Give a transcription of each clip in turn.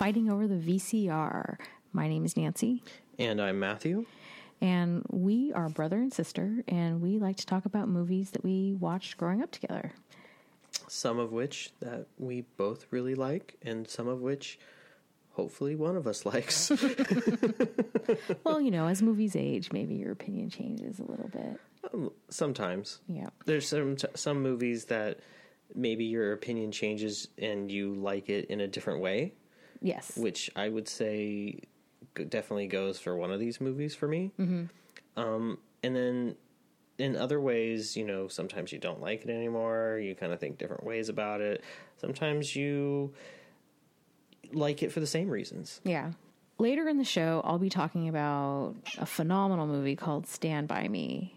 Fighting Over the VCR. My name is Nancy, And I'm Matthew. and we are brother and sister, and we like to talk about movies that we watched growing up together. Some of which that we both really like, and some of which hopefully one of us likes. Well, you know, as movies age, maybe your opinion changes a little bit. Um, sometimes Yeah. there's some some movies that maybe your opinion changes and you like it in a different way, Yes. which I would say definitely goes for one of these movies for me. Mm-hmm. Um, and then in other ways, you know, sometimes you don't like it anymore. You kind of think different ways about it. Sometimes you like it for the same reasons. Yeah. Later in the show, I'll be talking about a phenomenal movie called Stand By Me.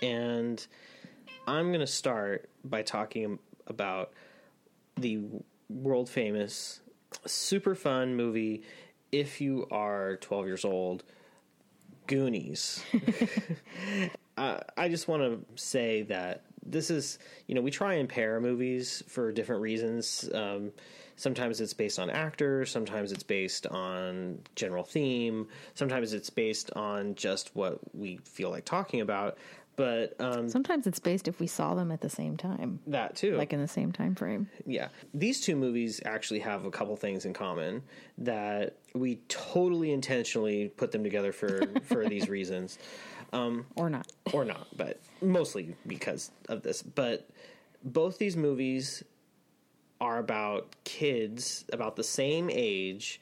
And I'm going to start by talking about the world famous, super fun movie, if you are 12 years old, Goonies. uh, I just want to say that this is, you know, we try and pair movies for different reasons. Um, sometimes it's based on actors, sometimes it's based on general theme, sometimes it's based on just what we feel like talking about. But um, Sometimes it's based if we saw them at the same time, that too, like in the same time frame. yeah. These two movies actually have a couple things in common that we totally intentionally put them together for for these reasons Or not. or not, but mostly because of this. But both these movies are about kids about the same age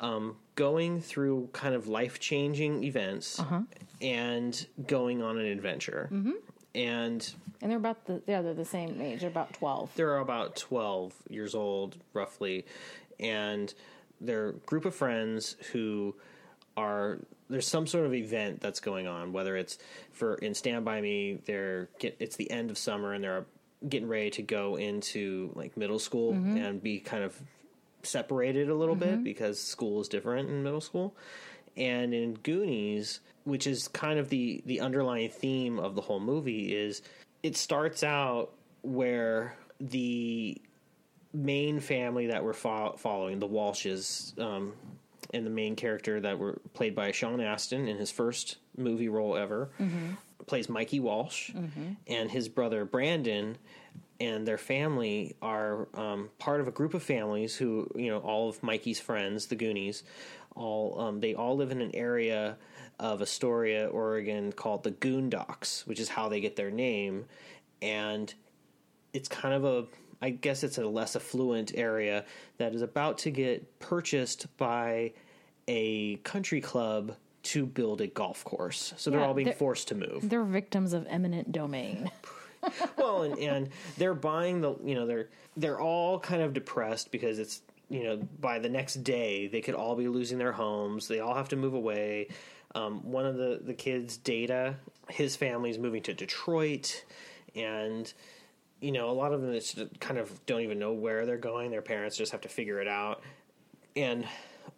um, going through kind of life changing events uh-huh. and going on an adventure. Mm-hmm. And And they're about the yeah, they're the same age. They're about twelve. they're about 12 years old roughly and they're a group of friends who are there's some sort of event that's going on whether it's for in stand by me they're get it's the end of summer and they're getting ready to go into like middle school mm-hmm. and be kind of separated a little bit mm-hmm. because school is different in middle school. And in goonies which is kind of the the underlying theme of the whole movie is it starts out where the main family that we're fo- following, the Walshes, um, and the main character that were played by Sean Astin in his first movie role ever, mm-hmm. plays Mikey Walsh, mm-hmm. and his brother Brandon. And their family are um, part of a group of families who, you know, all of Mikey's friends, the Goonies, all um, they all live in an area of Astoria, Oregon, called the Goondocks, which is how they get their name. And it's kind of a I guess it's a less affluent area that is about to get purchased by a country club to build a golf course. So they're all being they're- forced to move. They're victims of eminent domain. well, and, and they're buying the you know they're they're all kind of depressed because it's you know by the next day they could all be losing their homes. They all have to move away. Um, one of the the kids, Data, his family's moving to Detroit, and you know a lot of them just kind of don't even know where they're going. Their parents just have to figure it out. And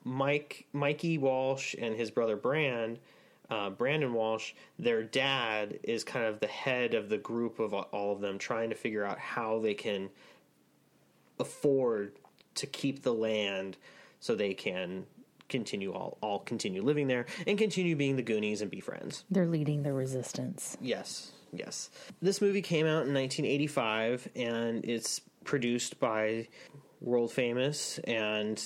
Mike Mikey Walsh and his brother Brand uh, Brandon Walsh, their dad is kind of the head of the group of all of them, trying to figure out how they can afford to keep the land so they can continue all all continue living there and continue being the Goonies and be friends. They're leading the resistance. Yes, yes. This movie came out in 1985 and it's produced by world famous and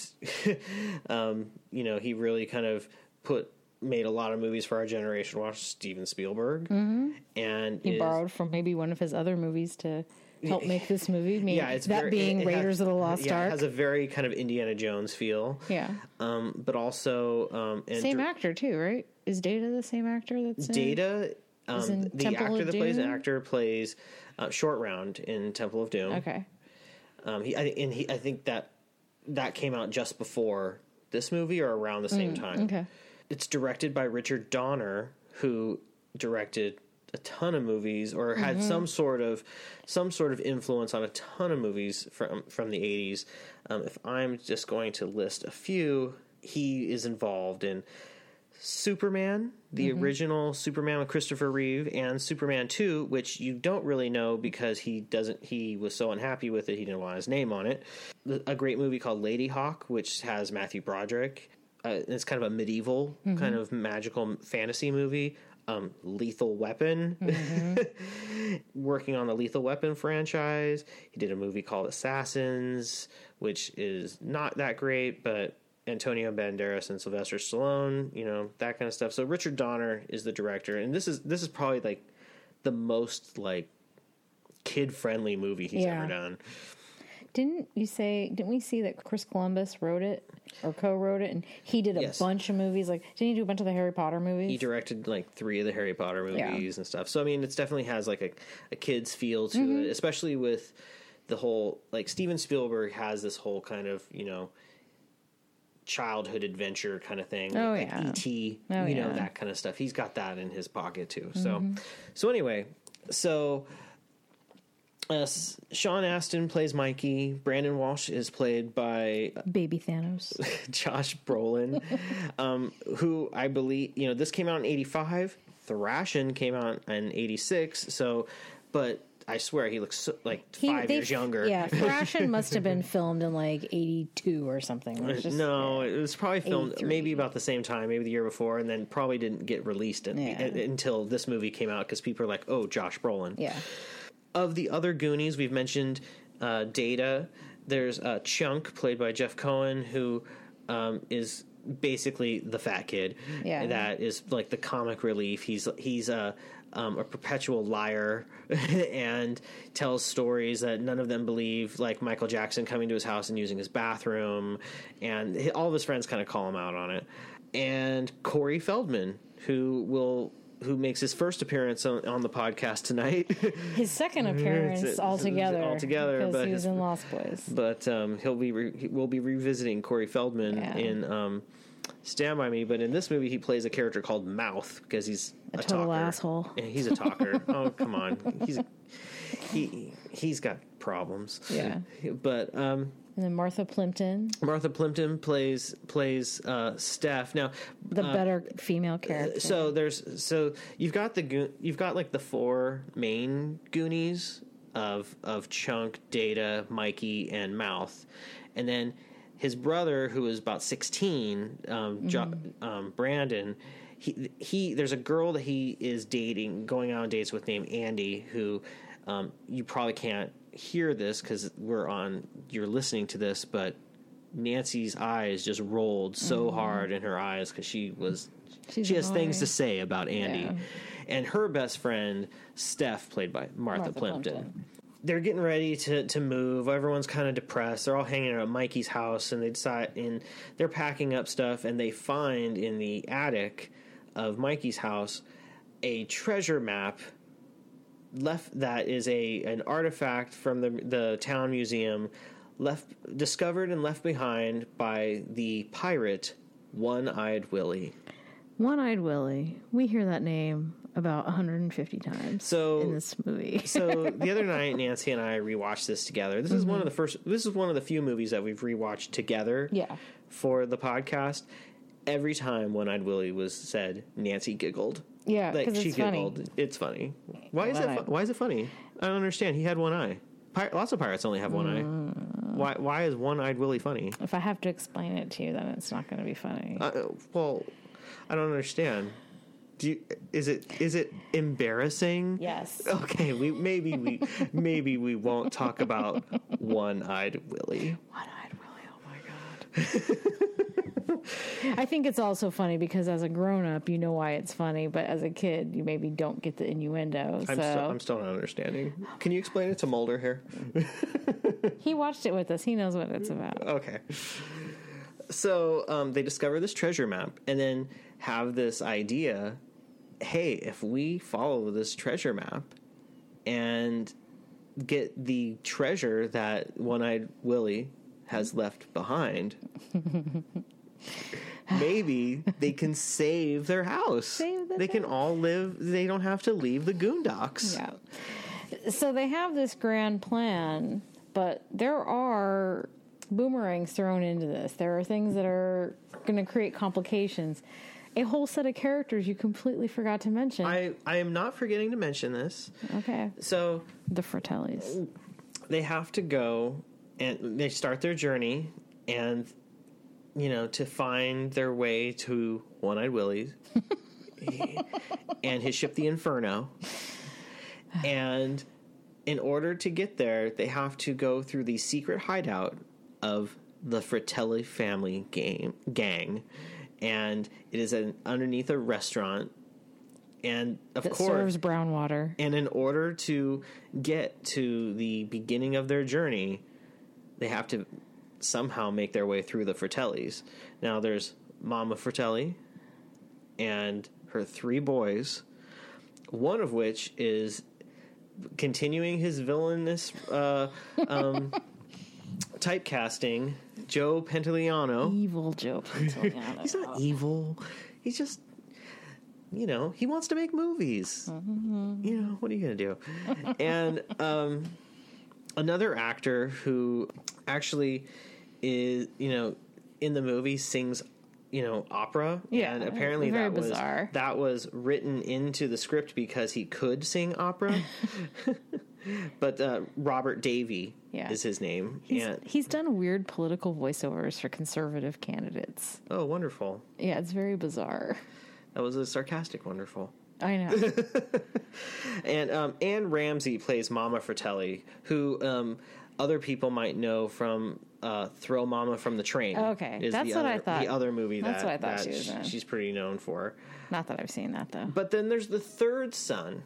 um, you know, he really kind of put made a lot of movies for our generation watch Steven Spielberg mm-hmm. and He is- borrowed from maybe one of his other movies to help make this movie. Maybe yeah, it's that very- being it- it has- Raiders of the Lost yeah, Ark. It has a very kind of Indiana Jones feel. yeah, Um, but also um, and same dir- actor too, right? Is Data the same actor that's? Data. Um, the Temple actor that plays an actor plays uh, Short Round in Temple of Doom. Okay, Um, he, I, and he, I think that that came out just before this movie or around the same time. Mm, okay. It's directed by Richard Donner, who directed a ton of movies or had Mm-hmm. some sort of some sort of influence on a ton of movies from from the 80s. Um, if I'm just going to list a few, he is involved in Superman, the Mm-hmm. original Superman with Christopher Reeve, and Superman 2, which you don't really know because he doesn't he was so unhappy with it he didn't want his name on it. A great movie called Ladyhawke, which has Matthew Broderick. Uh, it's kind of a medieval Mm-hmm. kind of magical fantasy movie. Um, Lethal Weapon, Mm-hmm. working on the Lethal Weapon franchise. He did a movie called Assassins, which is not that great, but Antonio Banderas and Sylvester Stallone, you know, that kind of stuff. So Richard Donner is the director, and this is this is probably like the most like kid friendly movie he's Yeah. ever done. Didn't you say? Didn't we see that Chris Columbus wrote it or co-wrote it, and he did a Yes. bunch of movies? Like, didn't he do a bunch of the Harry Potter movies? He directed like three of the Harry Potter Yeah. movies and stuff. So I mean, it's definitely has like a, a kid's feel to Mm-hmm. it, especially with the whole like Steven Spielberg has this whole kind of you know childhood adventure kind of thing. Oh, like, yeah. E.T. Oh, you know yeah. Mm-hmm. that kind of stuff. He's got that in his pocket too. So so anyway, so. Uh, Sean Astin plays Mikey. Brandon Walsh is played by Baby Thanos. Josh Brolin, um, who I believe you know this came out in '85. Thrashin came out in '86. So, but I swear he looks so, like He- five they- years younger. Yeah, Thrashin must have been filmed in like '82 or something. It just- no, it was probably filmed 83. maybe about the same time, maybe the year before, and then probably didn't get released in, Yeah. in- until this movie came out because people are like, "Oh, Josh Brolin." yeah. Of the other Goonies, we've mentioned uh, Data. There's uh, Chunk, played by Jeff Cohen, who um, is basically the fat kid. Yeah. that is like the comic relief. He's he's a um, a perpetual liar and tells stories that none of them believe, like Michael Jackson coming to his house and using his bathroom, and all of his friends kind of call him out on it. And Corey Feldman, who will. Who makes his first appearance on, on the podcast tonight? His second appearance it's- altogether. altogether, because but he was his- in Lost Boys. but um, he'll be re- he- we'll be revisiting Corey Feldman Yeah. in um, Stand by Me. But in this movie, he plays a character called Mouth because he's a, A total talker. asshole. Yeah, he's a talker. oh come on, he's he he's got problems. Yeah. but um, And then Martha Plimpton, Martha Plimpton plays plays uh, Steph. Now the better female character. Uh, so there's so you've got the Goo- you've got like the four main Goonies of of Chunk, Data, Mikey, and Mouth, and then his brother who is about sixteen, um, jo- um, Brandon. He he. There's a girl that he is dating, going on dates with named Andy, who um, you probably can't hear this because we're on. You're listening to this, but Nancy's eyes just rolled so mm-hmm. hard in her eyes because she was She's she has things to say about Andy. Yeah. And her best friend, Steph, played by Martha, Martha Plimpton. Plimpton. They're getting ready to, to move. Everyone's kind of depressed. They're all hanging out at Mikey's house, and they decide, and they're packing up stuff, and they find in the attic of Mikey's house a treasure map left that is a an artifact from the the town museum left discovered and left behind by the pirate one-eyed willie One Eyed Willie. We hear that name about 150 times So- in this movie. so the other night nancy and i rewatched this together this is one of the mm-hmm. first this is one of the few movies that we've rewatched together Yeah. for the podcast every time one-eyed willie was said nancy giggled Yeah, like because she it's funny. giggled it's funny why is it One-eyed. fu- why is it funny i don't understand he had one eye Pir- lots of pirates only have one eye Mm. why why is one-eyed willie funny If I have to explain it to you, then it's not going to be funny. Uh, well, I don't understand. Do you, is it is it embarrassing? yes. Okay, we maybe we maybe we won't talk about one-eyed Willie. One Eyed Willie. Oh my God. I think it's also funny because as a grown up, you know why it's funny, but as a kid, you maybe don't get the innuendo. So I'm still I'm still not understanding. Can you explain it to Mulder here? he watched it with us. He knows what it's about. Okay. So um, they discover this treasure map and then have this idea hey, if we follow this treasure map and get the treasure that One Eyed Willie has left behind, maybe they can save their house. Save the they can all live, they don't have to leave the Goondocks. Yeah. So they have this grand plan, but there are boomerangs thrown into this. There are things that are going to create complications. a whole set of characters you completely forgot to mention. I I am not forgetting to mention this. okay, So the Fratellis. they have to go and they start their journey and you know to find their way to one eyed Willie's and his ship the Inferno. And in order to get there, they have to go through the secret hideout of the Fratelli family game gang. And it is an, underneath a restaurant. And of That course, serves brown water. and in order to get to the beginning of their journey, they have to somehow make their way through the Fratellis. Now, there's Mama Fratelli and her three boys, one of which is continuing his villainous uh, um, typecasting, Joe Pantoliano. Evil Joe Pantoliano. He's not evil. He's just, you know, he wants to make movies. You know, what are you going to do? and um, another actor who actually is, you know, in the movie sings, you know, opera. Yeah, and apparently that was bizarre. that was written into the script because he could sing opera. but uh, Robert Davi Yeah. is his name, He's, and he's done weird political voiceovers for conservative candidates. oh, wonderful! Yeah, it's very bizarre. That was a sarcastic wonderful. I know. And um, Anne Ramsey plays Mama Fratelli, who um, other people might know from uh, "Throw Mama from the Train." Okay, is that's the what other, I thought. The other movie That's that, what I thought that she was in. she's pretty known for. Not that I've seen that though. But then there's the third son,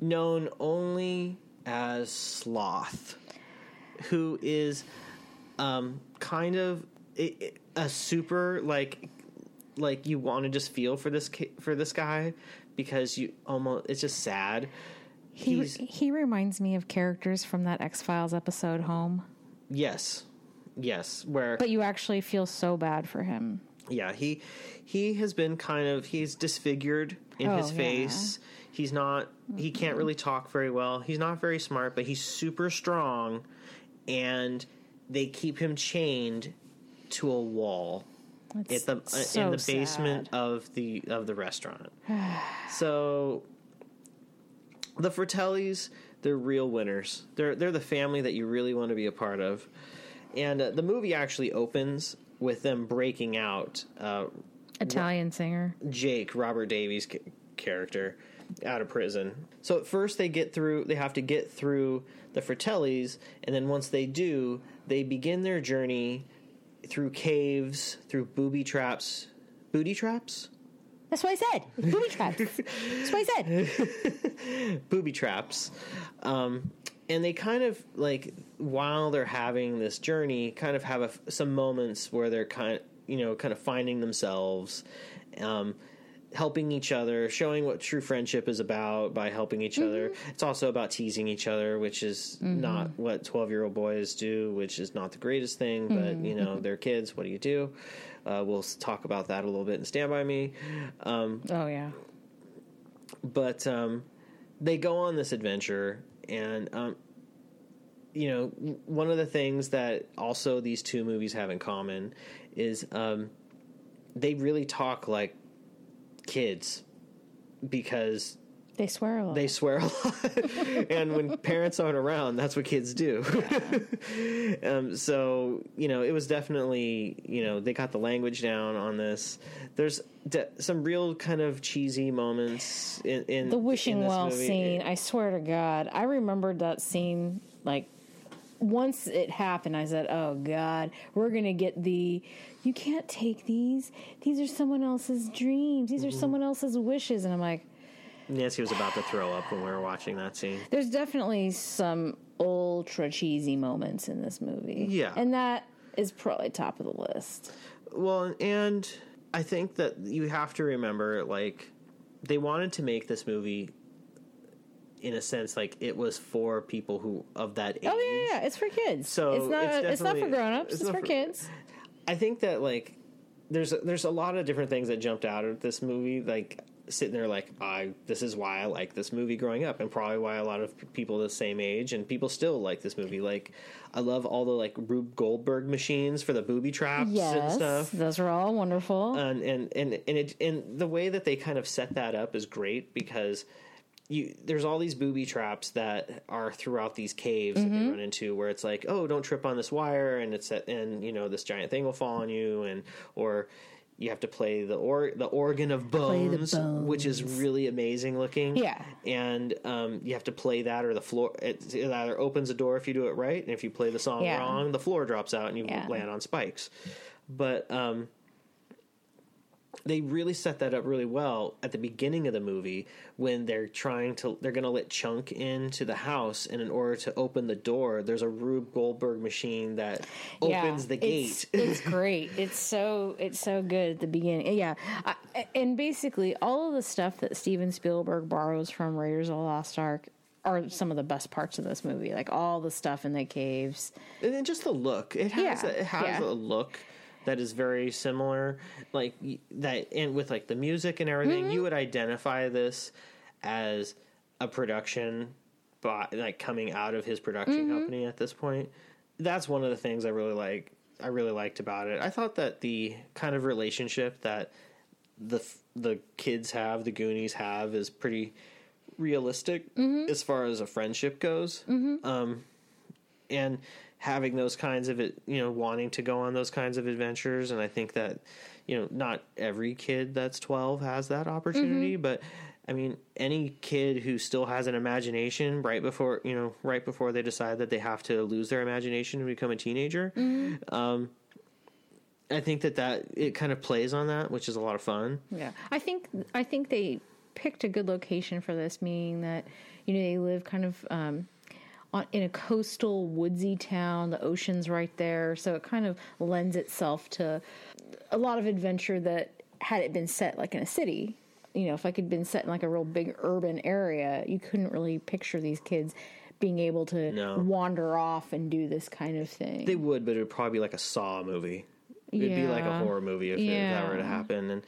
known only as Sloth, who is um, kind of a super like like you want to just feel for this ki- for this guy because you almost it's just sad. He he reminds me of characters from that X Files episode Home, yes, yes, where but you actually feel so bad for him. yeah he he has been kind of he's disfigured in Oh, his yeah. face he's not he can't really talk very well he's not very smart but he's super strong and they keep him chained to a wall It's at the uh, so in the basement sad. of the of the restaurant so the fratellis they're real winners they're they're the family that you really want to be a part of and uh, the movie actually opens with them breaking out uh, Italian singer. Jake, Robert Davi's ca- character, out of prison. So at first they get through, they have to get through the Fratellis, and then once they do, they begin their journey through caves, through booby traps, booty traps, That's what I said. Booby traps. That's what I said. booby traps. Um, and they kind of like while they're having this journey, kind of have a, some moments where they're kind, you know, kind of finding themselves, um, helping each other, showing what true friendship is about by helping each other. It's also about teasing each other, which is not what twelve year old boys do, which is not the greatest thing. But you know, they're kids. What do you do? Uh, we'll talk about that a little bit and Stand by Me. Um, Oh yeah. but um, they go on this adventure and um, you know one of the things that also these two movies have in common is um, they really talk like kids because They swear a lot. they swear a lot and when parents aren't around that's what kids do um, so you know it was definitely you know they got the language down on this there's de- some real kind of cheesy moments in, in the in wishing this well movie. scene. I swear to God, I remembered that scene like once it happened. I said, "Oh God, we're gonna get the. You can't take these. These are someone else's dreams. These are Mm-hmm. someone else's wishes." And I'm like, nancy was about to throw up when we were watching that scene "There's definitely some ultra cheesy moments in this movie. Yeah. and that is probably top of the list. Well, and I think that you have to remember, like, they wanted to make this movie in a sense like it was for people who of that oh, age. Oh yeah, yeah, it's for kids. So, it's not. it's It's, not for grown-ups. it's It's, for for- kids. I think that like there's there's a lot of different things that jumped out of this movie. Like sitting there like I this is why I like this movie growing up and probably why a lot of people the same age and people still like this movie. Like I love all the like Rube Goldberg machines for the booby traps and stuff. those are all wonderful. and and and and it and the way that they kind of set that up is great because you there's all these booby traps that are throughout these caves that they mm-hmm. run into where it's like oh don't trip on this wire and it's at, and you know this giant thing will fall on you and or you have to play the or the organ of the bones, which is really amazing looking. Yeah. and um, you have to play that, or the floor it, it either opens a door if you do it right, and if you play the song Yeah. wrong, the floor drops out and you Yeah. land on spikes. But um, they really set that up really well at the beginning of the movie when they're trying to they're going to let Chunk into the house and in order to open the door there's a Rube Goldberg machine that opens the It's, gate. it's great. It's so it's so good at the beginning. Yeah, I, and basically all of the stuff that Steven Spielberg borrows from Raiders of the Lost Ark are some of the best parts of this movie. Like all the stuff in the caves. and then just the look it has Yeah, a, it has yeah. a look that is very similar like that and with like the music and everything Mm-hmm. you would identify this as a production by like coming out of his production Mm-hmm. company at this point that's one of the things i really like i really liked about it i thought that the kind of relationship that the the kids have the goonies have is pretty realistic Mm-hmm. as far as a friendship goes um and having those kinds of it, you know, wanting to go on those kinds of adventures. And I think that, you know, not every kid that's 12 has that opportunity, but I mean, any kid who still has an imagination right before, you know, right before they decide that they have to lose their imagination and become a teenager. Um, I think that that it kind of plays on that, which is a lot of fun. Yeah, I think I think they picked a good location for this, meaning that you know they live kind of um, on, in a coastal woodsy town. The ocean's right there, so it kind of lends itself to a lot of adventure that had it been set like in a city. You know, if it had been set in like a real big urban area, you couldn't really picture these kids being able to No. wander off and do this kind of thing. They would, but it would probably be like a Saw movie. It'd be like a horror movie if, if that were to happen. And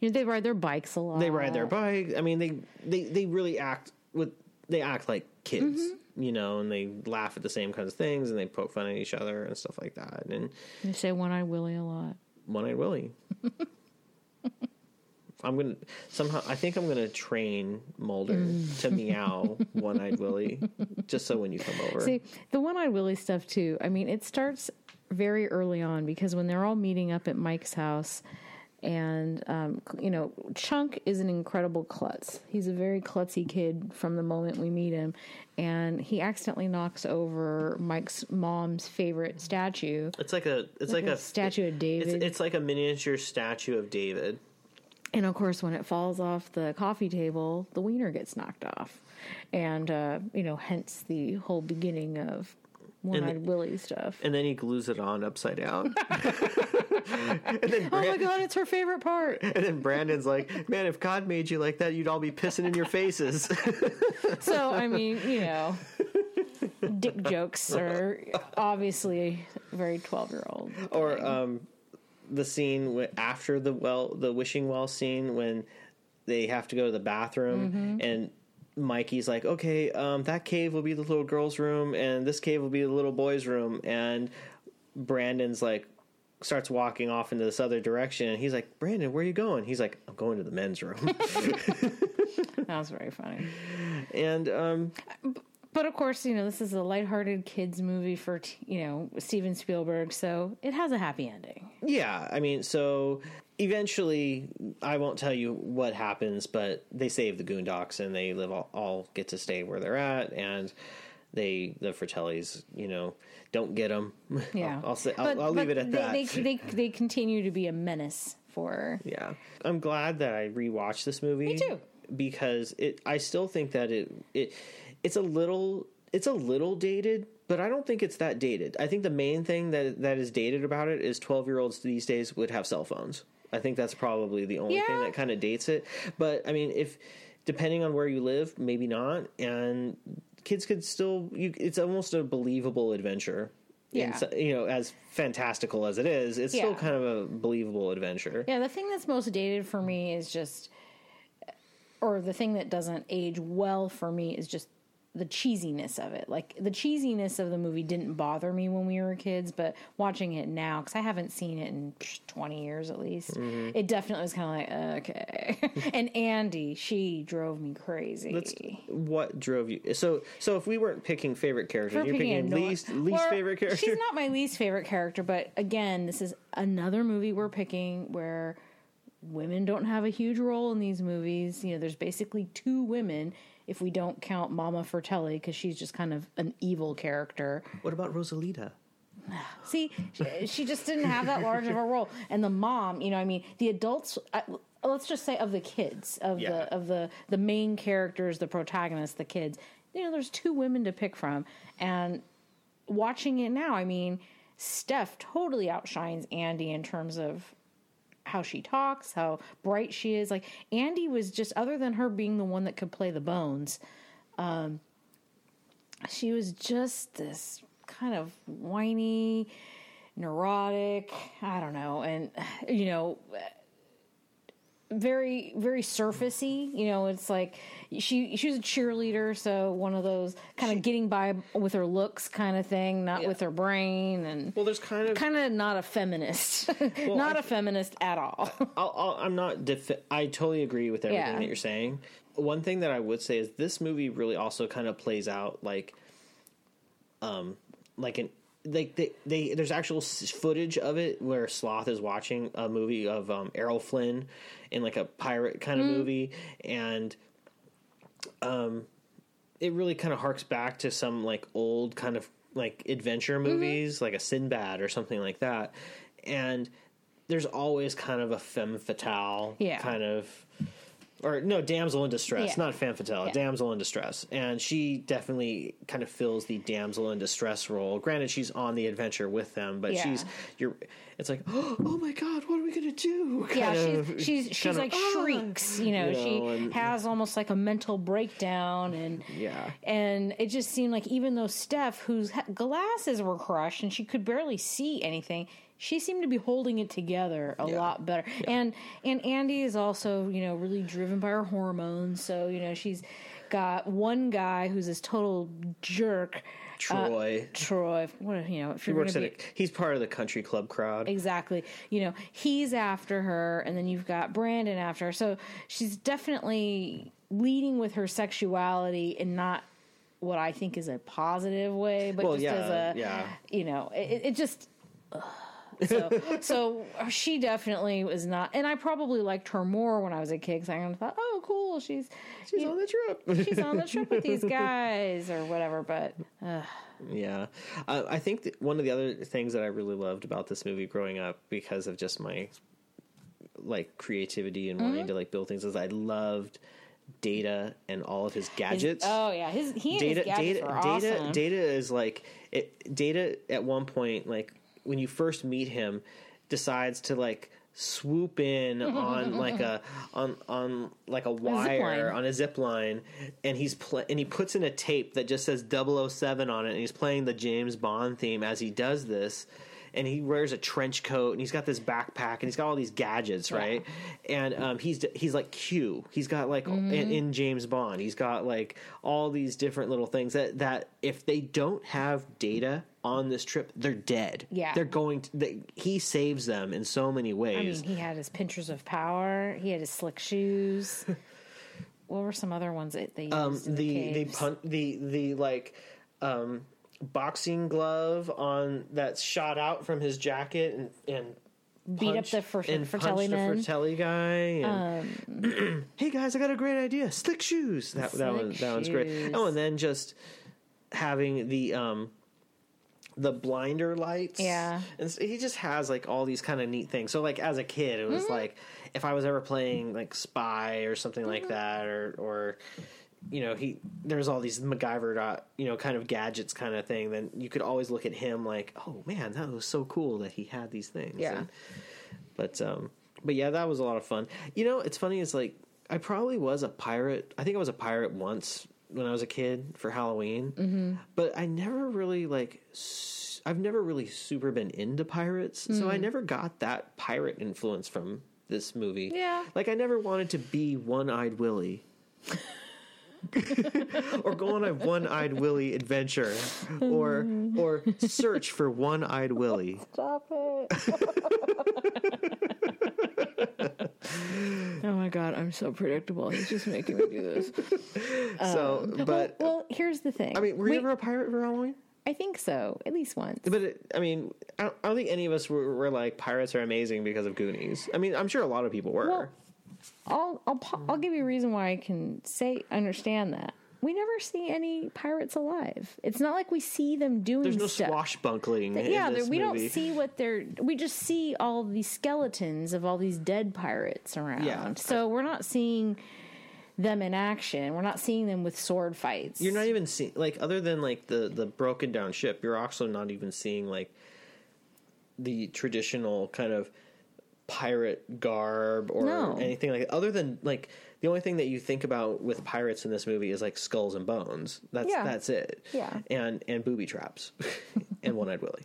you know, they ride their bikes a lot. they ride their bike. I mean, they they they really act with they act like kids, Mm-hmm. you know, and they laugh at the same kinds of things and they poke fun at each other and stuff like that. And They say "One Eyed Willie" a lot. One Eyed Willie. I'm gonna somehow. I think I'm gonna train Mulder Mm. to meow One Eyed Willie, just so when you come over. See, the one eyed Willie stuff too. I mean, it starts very early on because when they're all meeting up at Mike's house, and um, you know, Chunk is an incredible klutz. He's a very klutzy kid from the moment we meet him, and he accidentally knocks over Mike's mom's favorite statue. it's like a it's like, Like a a statue of David. It's, it's like a miniature statue of David. And of course, when it falls off the coffee table, the wiener gets knocked off, and uh, you know, hence the whole beginning of one-eyed Willie stuff. and then he glues it on upside down. and then Oh my god, it's her favorite part. and then Brandon's like, "Man, if God made you like that, you'd all be pissing in your faces." So I mean, you know, dick jokes are obviously very twelve-year-old. or um, the scene after the well, the wishing well scene when they have to go to the bathroom Mm-hmm. and. Mikey's like, okay, um, that cave will be the little girl's room, and this cave will be the little boy's room. And Brandon's like, starts walking off into this other direction, and he's like, Brandon, where are you going? He's like, I'm going to the men's room. That was very funny. and um, But of course, you know, this is a lighthearted kids movie for you know Steven Spielberg, so it has a happy ending. Yeah, I mean, so eventually, I won't tell you what happens, but they save the Goondocks and they live all, all get to stay where they're at, and they the Fratellis, you know, don't get them. Yeah, I'll, I'll say I'll, But- I'll leave it at they, that. They, they they continue to be a menace for. yeah, I'm glad that I rewatched this movie. Me too. because it. I still think that it it it's a little it's a little dated. But I don't think it's that dated. I think the main thing that that is dated about it is 12 year olds these days would have cell phones. I think that's probably the only thing that kind of dates it. But I mean, if depending on where you live, maybe not, and kids could still. You, it's almost a believable adventure. Yeah. And so- you know, as fantastical as it is, it's still kind of a believable adventure. Yeah, the thing that's most dated for me is just or the thing that doesn't age well for me is just the cheesiness of it. Like the cheesiness of the movie didn't bother me when we were kids, but watching it now because I haven't seen it in twenty years at least, Mm-hmm. it definitely was kind of like okay. and Andy, she drove me crazy. Let's, what drove you? So, so if we weren't picking favorite characters, you're picking picking a no- least least favorite character. She's not my least favorite character, but again, this is another movie we're picking where women don't have a huge role in these movies. You know, there's basically two women if we don't count Mama Fratelli because she's just kind of an evil character. What about Rosalita? See, she, she just didn't have that large of a role. And the mom, you know, I mean, the adults. I, let's just say of the kids, of Yeah. the of the the main characters, the protagonists, the kids. You know, there's two women to pick from, and watching it now, I mean, Steph totally outshines Andy in terms of how she talks, how bright she is. Like Andy was just other than her being the one that could play the bones, um, she was just this kind of whiny, neurotic, I don't know, and you know, very very surfacey. You know, it's like she she was a cheerleader, so one of those kind of getting by with her looks kind of thing, not Yeah. with her brain, and Well, there's kind of kind of not a feminist, not I- a feminist at all. I'll, I'll, I'm not. Defi- I totally agree with everything Yeah. that you're saying. One thing that I would say is this movie really also kind of plays out like, um, like an like they, they there's actual footage of it where Sloth is watching a movie of um, Errol Flynn in like a pirate kind of movie, and um, it really kind of harks back to some like old kind of like adventure movies, like a Sinbad or something like that, and there's always kind of a femme fatale Yeah. kind of or no damsel in distress Yeah. not femme fatale Yeah. damsel in distress and she definitely kind of fills the damsel in distress role granted she's on the adventure with them but Yeah. she's you're it's like oh my god what are we gonna do yeah, Kind of- she's she's she's of, like shrieks. You know, you know, she and- has almost like a mental breakdown, and Yeah. and it just seemed like even though Steph, whose glasses were crushed and she could barely see anything, she seemed to be holding it together a Yeah. lot better. And and Andy is also you know really driven by her hormones, so you know she's got one guy who's this total jerk. Uh, troy Troy, what you know, if he you're works at be, a, he's part of the country club crowd Exactly. You know, he's after her, and then you've got Brandon after her. So she's definitely leading with her sexuality and not what I think is a positive way, but Well, just yeah, as a, yeah. you know, it, it just. ugh. So, so she definitely was not, and I probably liked her more when I was a kid because I thought, oh, cool, she's she's you- on the trip she's on the trip with these guys or whatever. But uh, Yeah, uh, I think one of the other things that I really loved about this movie growing up, because of just my like creativity and Mm-hmm. wanting to like build things, is I loved Data and all of his his- gadgets. oh yeah, his he Data, his gadgets data, data, awesome. data is like it. Data at one point, like when you first meet him, decides to like swoop in on like a on on like a wire line. on a zip line and he's pl- and he puts in a tape that just says 007 on it and he's playing the James Bond theme as he does this and he wears a trench coat and he's got this backpack and he's got all these gadgets right and um, he's he's like Q he's got like Mm-hmm. in, in James Bond he's got like all these different little things that that if they don't have data on this trip they're dead Yeah. they're going to they, he saves them in so many ways. I mean, he had his pinchers of power. He had his slick shoes. what were some other ones that they used? um, in the the the pun- the the like um, boxing glove on that's shot out from his jacket and and Beat up the Fr- and Fratelli. Um, the Fratelli guy. And, hey guys, I got a great idea. Slick shoes. That that one Slick that one's great. Oh, and then just having the um the blinder lights. Yeah. And so he just has like all these kind of neat things. So like as a kid, it was Mm-hmm. like if I was ever playing like Spy or something like that, or or you know he there's all these MacGyver dot you know kind of gadgets kind of thing. Then you could always look at him like, oh man, that was so cool that he had these things. Yeah. And- but um, but yeah, that was a lot of fun. You know, it's funny. It's like I probably was a pirate. I think I was a pirate once when I was a kid for Halloween. Mm-hmm. But I never really like. I've never really super been into pirates, so Mm. I never got that pirate influence from this movie. Yeah. like I never wanted to be One Eyed Willie. or go on a one-eyed Willie adventure, or or search for one-eyed Willie. Stop it. oh my god, I'm so predictable. He's just making me do this. So, um, but well, uh, well, here's the thing. I mean, were you ever a pirate for Halloween? I think so, at least once. But it, I mean, I don't, I don't think any of us were, were like pirates are amazing because of Goonies. I mean, I'm sure a lot of people were. Well, I'll I'll I'll give you a reason why I can say understand that. We never see any pirates alive. It's not like we see them doing There's no stuff. swashbuckling. in yeah, we movie. don't see what they're. We just see all these skeletons of all these dead pirates around. Yeah. So we're not seeing them in action. We're not seeing them with sword fights. You're not even seeing like other than like the the broken down ship. You're also not even seeing like the traditional kind of pirate garb or No. anything like other than like the only thing that you think about with pirates in this movie is like skulls and bones. That's Yeah. that's it. Yeah. And and booby traps and one eyed Willie.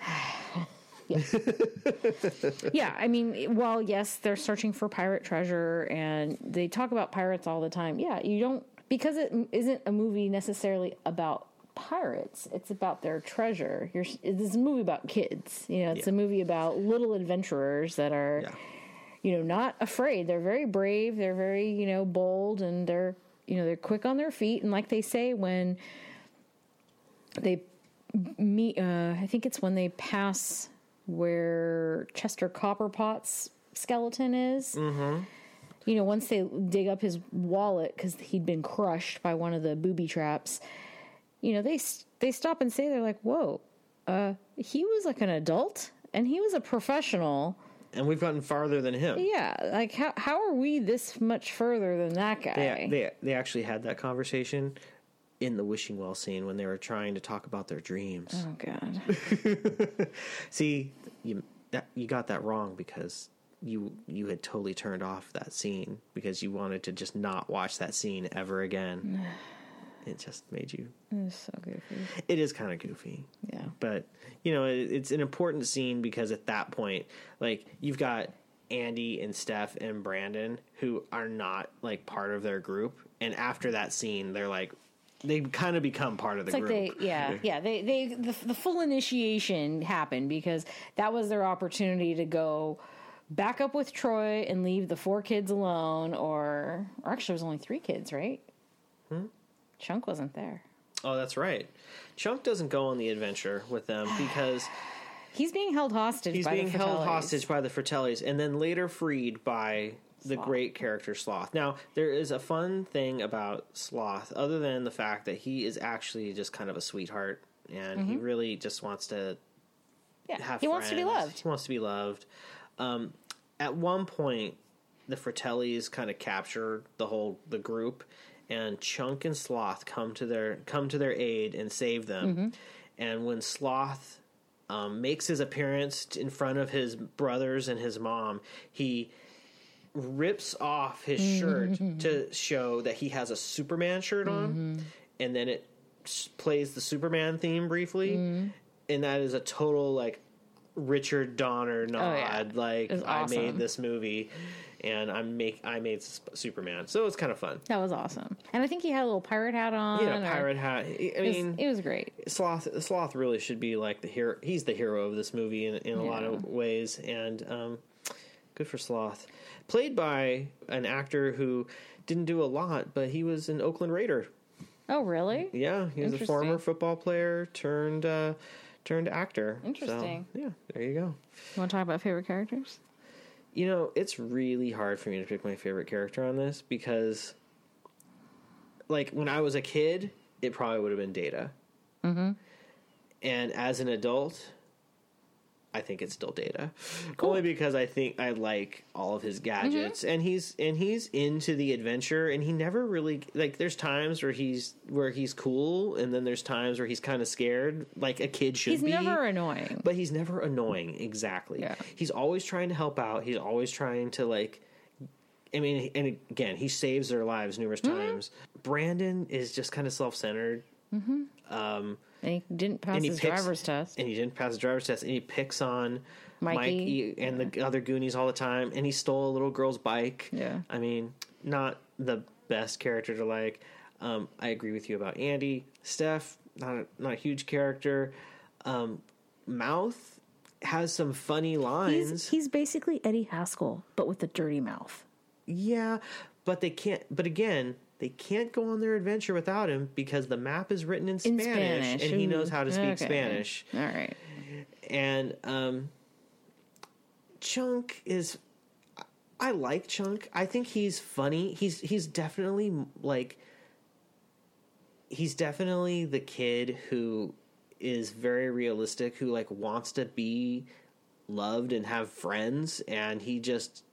yeah, I mean, well, yes, they're searching for pirate treasure, and they talk about pirates all the time. Yeah, you don't because it isn't a movie necessarily about pirates. It's about their treasure. You're, this is a movie about kids. You know, it's Yeah. a movie about little adventurers that are, Yeah. You know, not afraid. They're very brave. They're very, you know, bold, and they're, you know, they're quick on their feet. And like they say, when they meet, uh, I think it's when they pass where Chester Copperpot's skeleton is. Mm-hmm. You know, once they dig up his wallet because he'd been crushed by one of the booby traps. You know, they s- they stop and say they're like, "Whoa, uh, he was like an adult and he was a professional." And we've gotten farther than him. Yeah, like how how are we this much further than that guy? They, they they actually had that conversation in the wishing well scene when they were trying to talk about their dreams. oh God. See, you that you got that wrong because you you had totally turned off that scene because you wanted to just not watch that scene ever again. it just made you. It's so goofy. It is kind of goofy, Yeah. but you know it, it's an important scene because at that point, like you've got Andy and Steph and Brandon who are not like part of their group, and after that scene, they're like. They kind of become part of the It's like group. they, yeah, yeah. They, they, the, the full initiation happened because that was their opportunity to go back up with Troy and leave the four kids alone, or, or actually, it was only three kids, right? Hmm? Chunk wasn't there. Oh, that's right. Chunk doesn't go on the adventure with them because He's being held hostage. he's by being the held Fratellis. hostage by the Fratellis and then later freed by the Sloth. great character Sloth. Now, there is a fun thing about Sloth, other than the fact that he is actually just kind of a sweetheart and he really just wants to Yeah, have he wants to be friends. loved. He wants to be loved. Um, at one point, the Fratellis kind of capture the whole the group, and Chunk and Sloth come to their come to their aid and save them. Mm-hmm. And when Sloth um, makes his appearance in front of his brothers and his mom, he rips off his shirt to show that he has a Superman shirt on, Mm-hmm. and then it s- plays the Superman theme briefly, Mm-hmm. and that is a total like Richard Donner nod. Oh, yeah. Like was I made this movie, and I make I made Superman, so it was kind of fun. That was awesome, and I think he had a little pirate hat on. He had or- pirate hat. I It was, mean, it was great. Sloth Sloth really should be like the hero. He's the hero of this movie in, in a lot of ways, and um, good for Sloth. Played by an actor who didn't do a lot, but he was an Oakland Raider. Oh, really? Yeah, he was a former football player turned uh, turned actor. So, Interesting. yeah, there you go. You want to talk about favorite characters? You know, it's really hard for me to pick my favorite character on this because, like, when I was a kid, it probably would have been Data. Mm-hmm. And as an adult, I think it's still Data. Only because I think I like all of his gadgets, and he's and he's into the adventure, and he never really like. There's times where he's where he's cool, and then there's times where he's kind of scared, like a kid should He's be. never annoying. But he's never annoying, exactly. Yeah. He's always trying to help out. He's always trying to like I mean, and again, he saves their lives numerous Mm-hmm. times. Brandon is just kind of self-centered, and he didn't pass and he his picks- driver's test. and he didn't pass his driver's test, and he picks on Mikey. Mikey and the other Goonies all the time, and he stole a little girl's bike. Yeah. I mean, not the best character to like. Um, I agree with you about Andy. Steph, not a, not a huge character. Um, Mouth has some funny lines. He's he's basically Eddie Haskell, but with a dirty mouth. Yeah, but they can't. But again, they can't go on their adventure without him because the map is written in Spanish, In Spanish, and he knows how to speak okay. Spanish. All right. And um, Chunk is. I like Chunk. I think he's funny. He's he's definitely like. He's definitely the kid who is very realistic, who like wants to be loved and have friends, and he just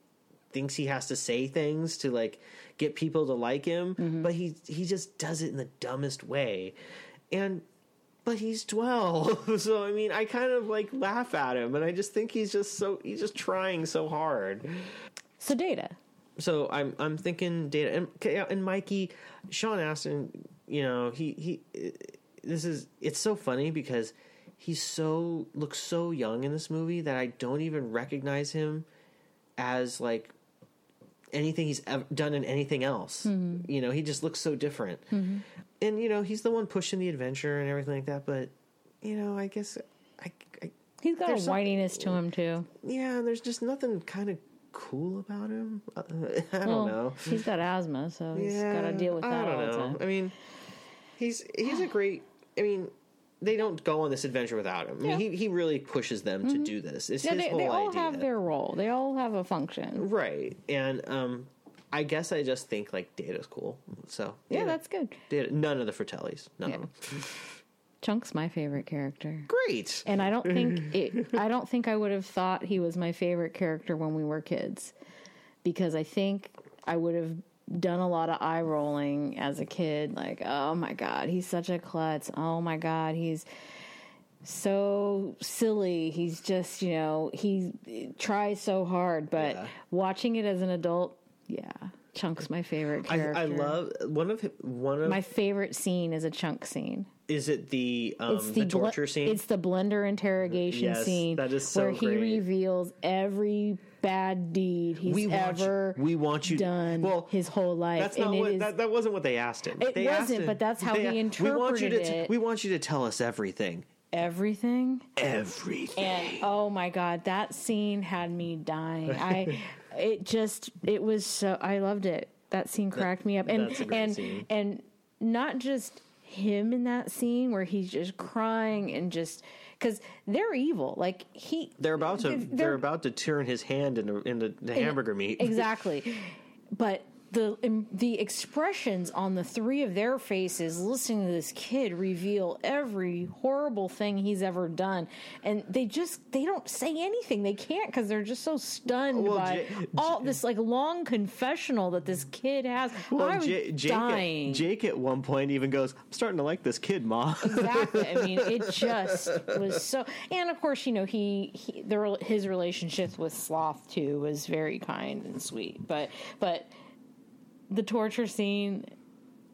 thinks he has to say things to like get people to like him, mm-hmm. but he he just does it in the dumbest way. And but he's 12. So I mean, I kind of like laugh at him and I just think he's just so he's just trying so hard. So Data. So I'm I'm thinking data and and Mikey Sean Astin, you know, he he uh, this is it's so funny because he's so looks so young in this movie that I don't even recognize him as like anything he's ever done in anything else. You know, he just looks so different. And you know, he's the one pushing the adventure and everything like that, but you know, I guess I, I He's got a whininess to him too. yeah, and there's just nothing kind of cool about him. Uh, I don't Well, know. He's got asthma, so he's got to deal with that I don't all the know. time. I mean, he's he's a great. I mean, they don't go on this adventure without him. I mean, Yeah. Mm-hmm. he he really pushes them to do this. It's Yeah, his they, whole they all idea, have their role. They all have a function. right? And um, I guess I just think like Data's cool. So Yeah, that's good. Data. None of the Fratellis. None Yeah. of them. Chunk's my favorite character. Great. And I don't think it, I don't think I would have thought he was my favorite character when we were kids, because I think I would have done a lot of eye rolling as a kid. Like, oh my god, he's such a klutz. Oh my god, he's so silly. He's just you know he tries so hard. But Yeah. watching it as an adult, yeah, Chunk's my favorite character. I love one of one of my favorite scene is a Chunk scene. Is it the um It's the, the, bl- torture scene? It's the blender interrogation Yes, scene that is so where he reveals every bad deed he's we want you, ever we want you done well his whole life. That's not what is- that, that wasn't what they asked him. It They wasn't, him- but that's how they- he we want you to interpreted it. we want you to tell us everything. everything. Everything. And oh my god, that scene had me dying. I it just it was so I loved it. That scene cracked me up. And great and scene. and not just him in that scene where he's just crying and just cuz they're evil. Like he they're about to they're, they're- about to turn his hand into into the hamburger meat. exactly. But the im- the expressions on the three of their faces listening to this kid reveal every horrible thing he's ever done and they just they don't say anything they can't because they're just so stunned Well, by J- all this like long confessional that this kid has i was J- Jake, dying At, Jake at one point even goes, "I'm starting to like this kid, ma." exactly. I mean, it just was so. And of course, you know, he, he the his relationship with Sloth too was very kind and sweet. But but the torture scene,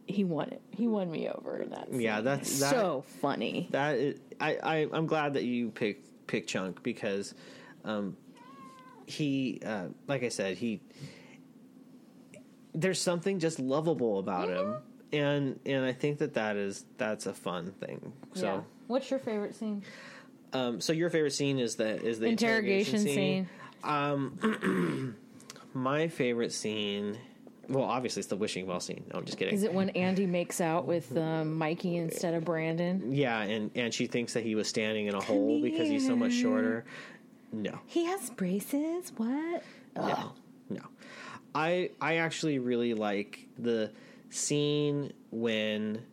he won it. He won me over in that. Scene. Yeah, that's- that- so funny. that is, I, I I'm glad that you picked pick Chunk because um, he uh, like I said he there's something just lovable about him and and I think that that is that's a fun thing. So yeah. What's your favorite scene? um so your favorite scene is the is the Interrogation, interrogation, scene. My favorite scene well obviously it's the wishing well scene. No, I'm just kidding. Is it when Andy makes out with um, Mikey instead of Brandon? yeah, and and she thinks that he was standing in a hole because he's so much shorter. No. He has braces. What? No, no. I I actually really like the scene when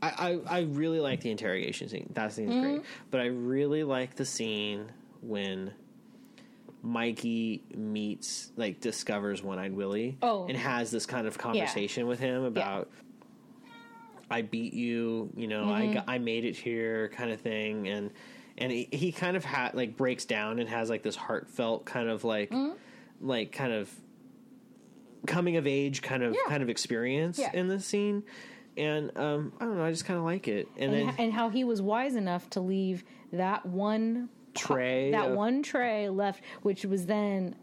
I I, I really like the interrogation scene. That scene's Mm-hmm. great, but I really like the scene when Mikey meets like discovers One Eyed Willie Oh. and has this kind of conversation with him about. I beat you, you know, I Mm-hmm. got, I made it here, kind of thing, and and he, he kind of had like breaks down and has like this heartfelt kind of like Mm-hmm. like kind of coming of age kind of Yeah. kind of experience Yeah. in this scene, and um, I don't know, I just kind of like it, and, and, then and how he was wise enough to leave that one Tray that of- one tray left, which was then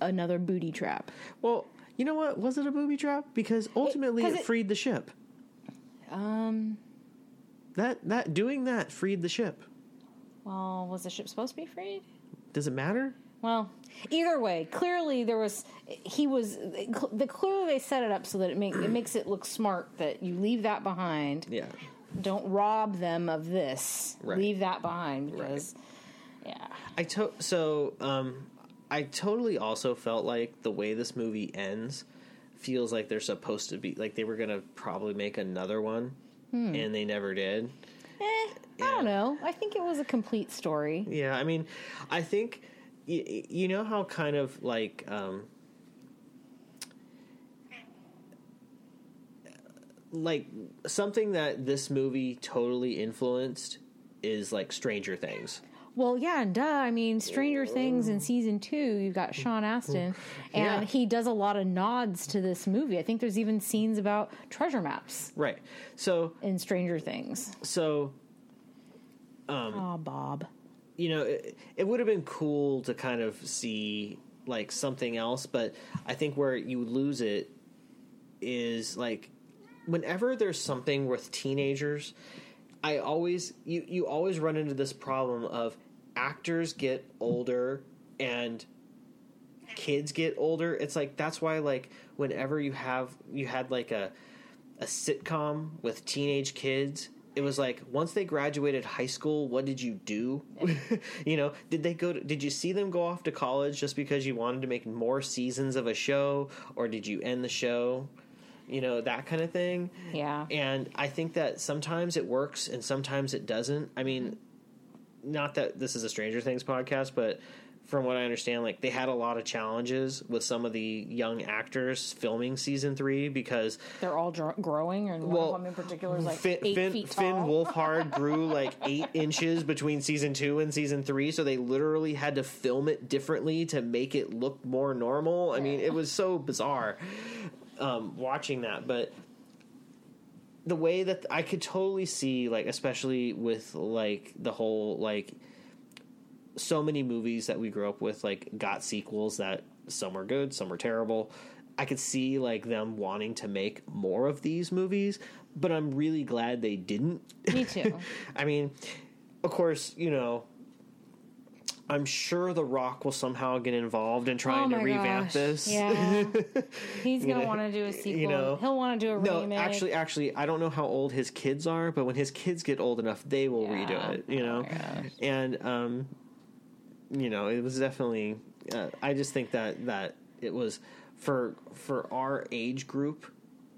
another booty trap. well, You know what? Was it a booby trap? Because ultimately it, it- freed the ship. Um. That that doing that freed the ship. Well, was the ship supposed to be freed? Does it matter? Well, either way, clearly there was he was the clearly they set it up so that it make it makes it look smart that you leave that behind. Yeah. Don't rob them of this. Right. Leave that behind because yeah. I to- so um I totally also felt like the way this movie ends feels like they're supposed to be like they were going to probably make another one and they never did. Eh, I don't know. I think it was a complete story. Yeah, I mean, I think you, you know how kind of like um, like something that this movie totally influenced is like Stranger Things. Well, yeah, and duh. I mean, Stranger Things in season two, you've got Sean Astin, and Yeah. he does a lot of nods to this movie. I think there's even scenes about treasure maps Right. So in Stranger Things. so Oh, Bob. you know, it, it would have been cool to kind of see like something else, but I think where you lose it is like whenever there's something with teenagers, I always you you always run into this problem of actors get older and kids get older. It's like that's why like whenever you have you had like a a sitcom with teenage kids, it was like once they graduated high school, what did you do? you know, did they go to, did you see them go off to college just because you wanted to make more seasons of a show or did you end the show? You know, that kind of thing. Yeah. And I think that sometimes it works and sometimes it doesn't. I mean, not that this is a Stranger Things podcast, but from what I understand, like they had a lot of challenges with some of the young actors filming season three because They're all dr- growing, and one Well, of them in particular is like Finn, eight Finn, feet Finn. Wolfhard grew like eight inches between season two and season three, so they literally had to film it differently to make it look more normal. I mean, it was so bizarre um, watching that, but the way that I could totally see, like, especially with like the whole like so many movies that we grew up with like got sequels that some were good, some were terrible. I could see like them wanting to make more of these movies, but I'm really glad they didn't. Me too. I mean, of course, you know, I'm sure The Rock will somehow get involved in trying oh to revamp gosh. this. Yeah. He's gonna want to do a sequel. you know. He'll want to do a No, remake. actually, actually, I don't know how old his kids are, but when his kids get old enough, they will Yeah. redo it. You Oh know, gosh. and um, you know, it was definitely. Uh, I just think that that it was for for our age group.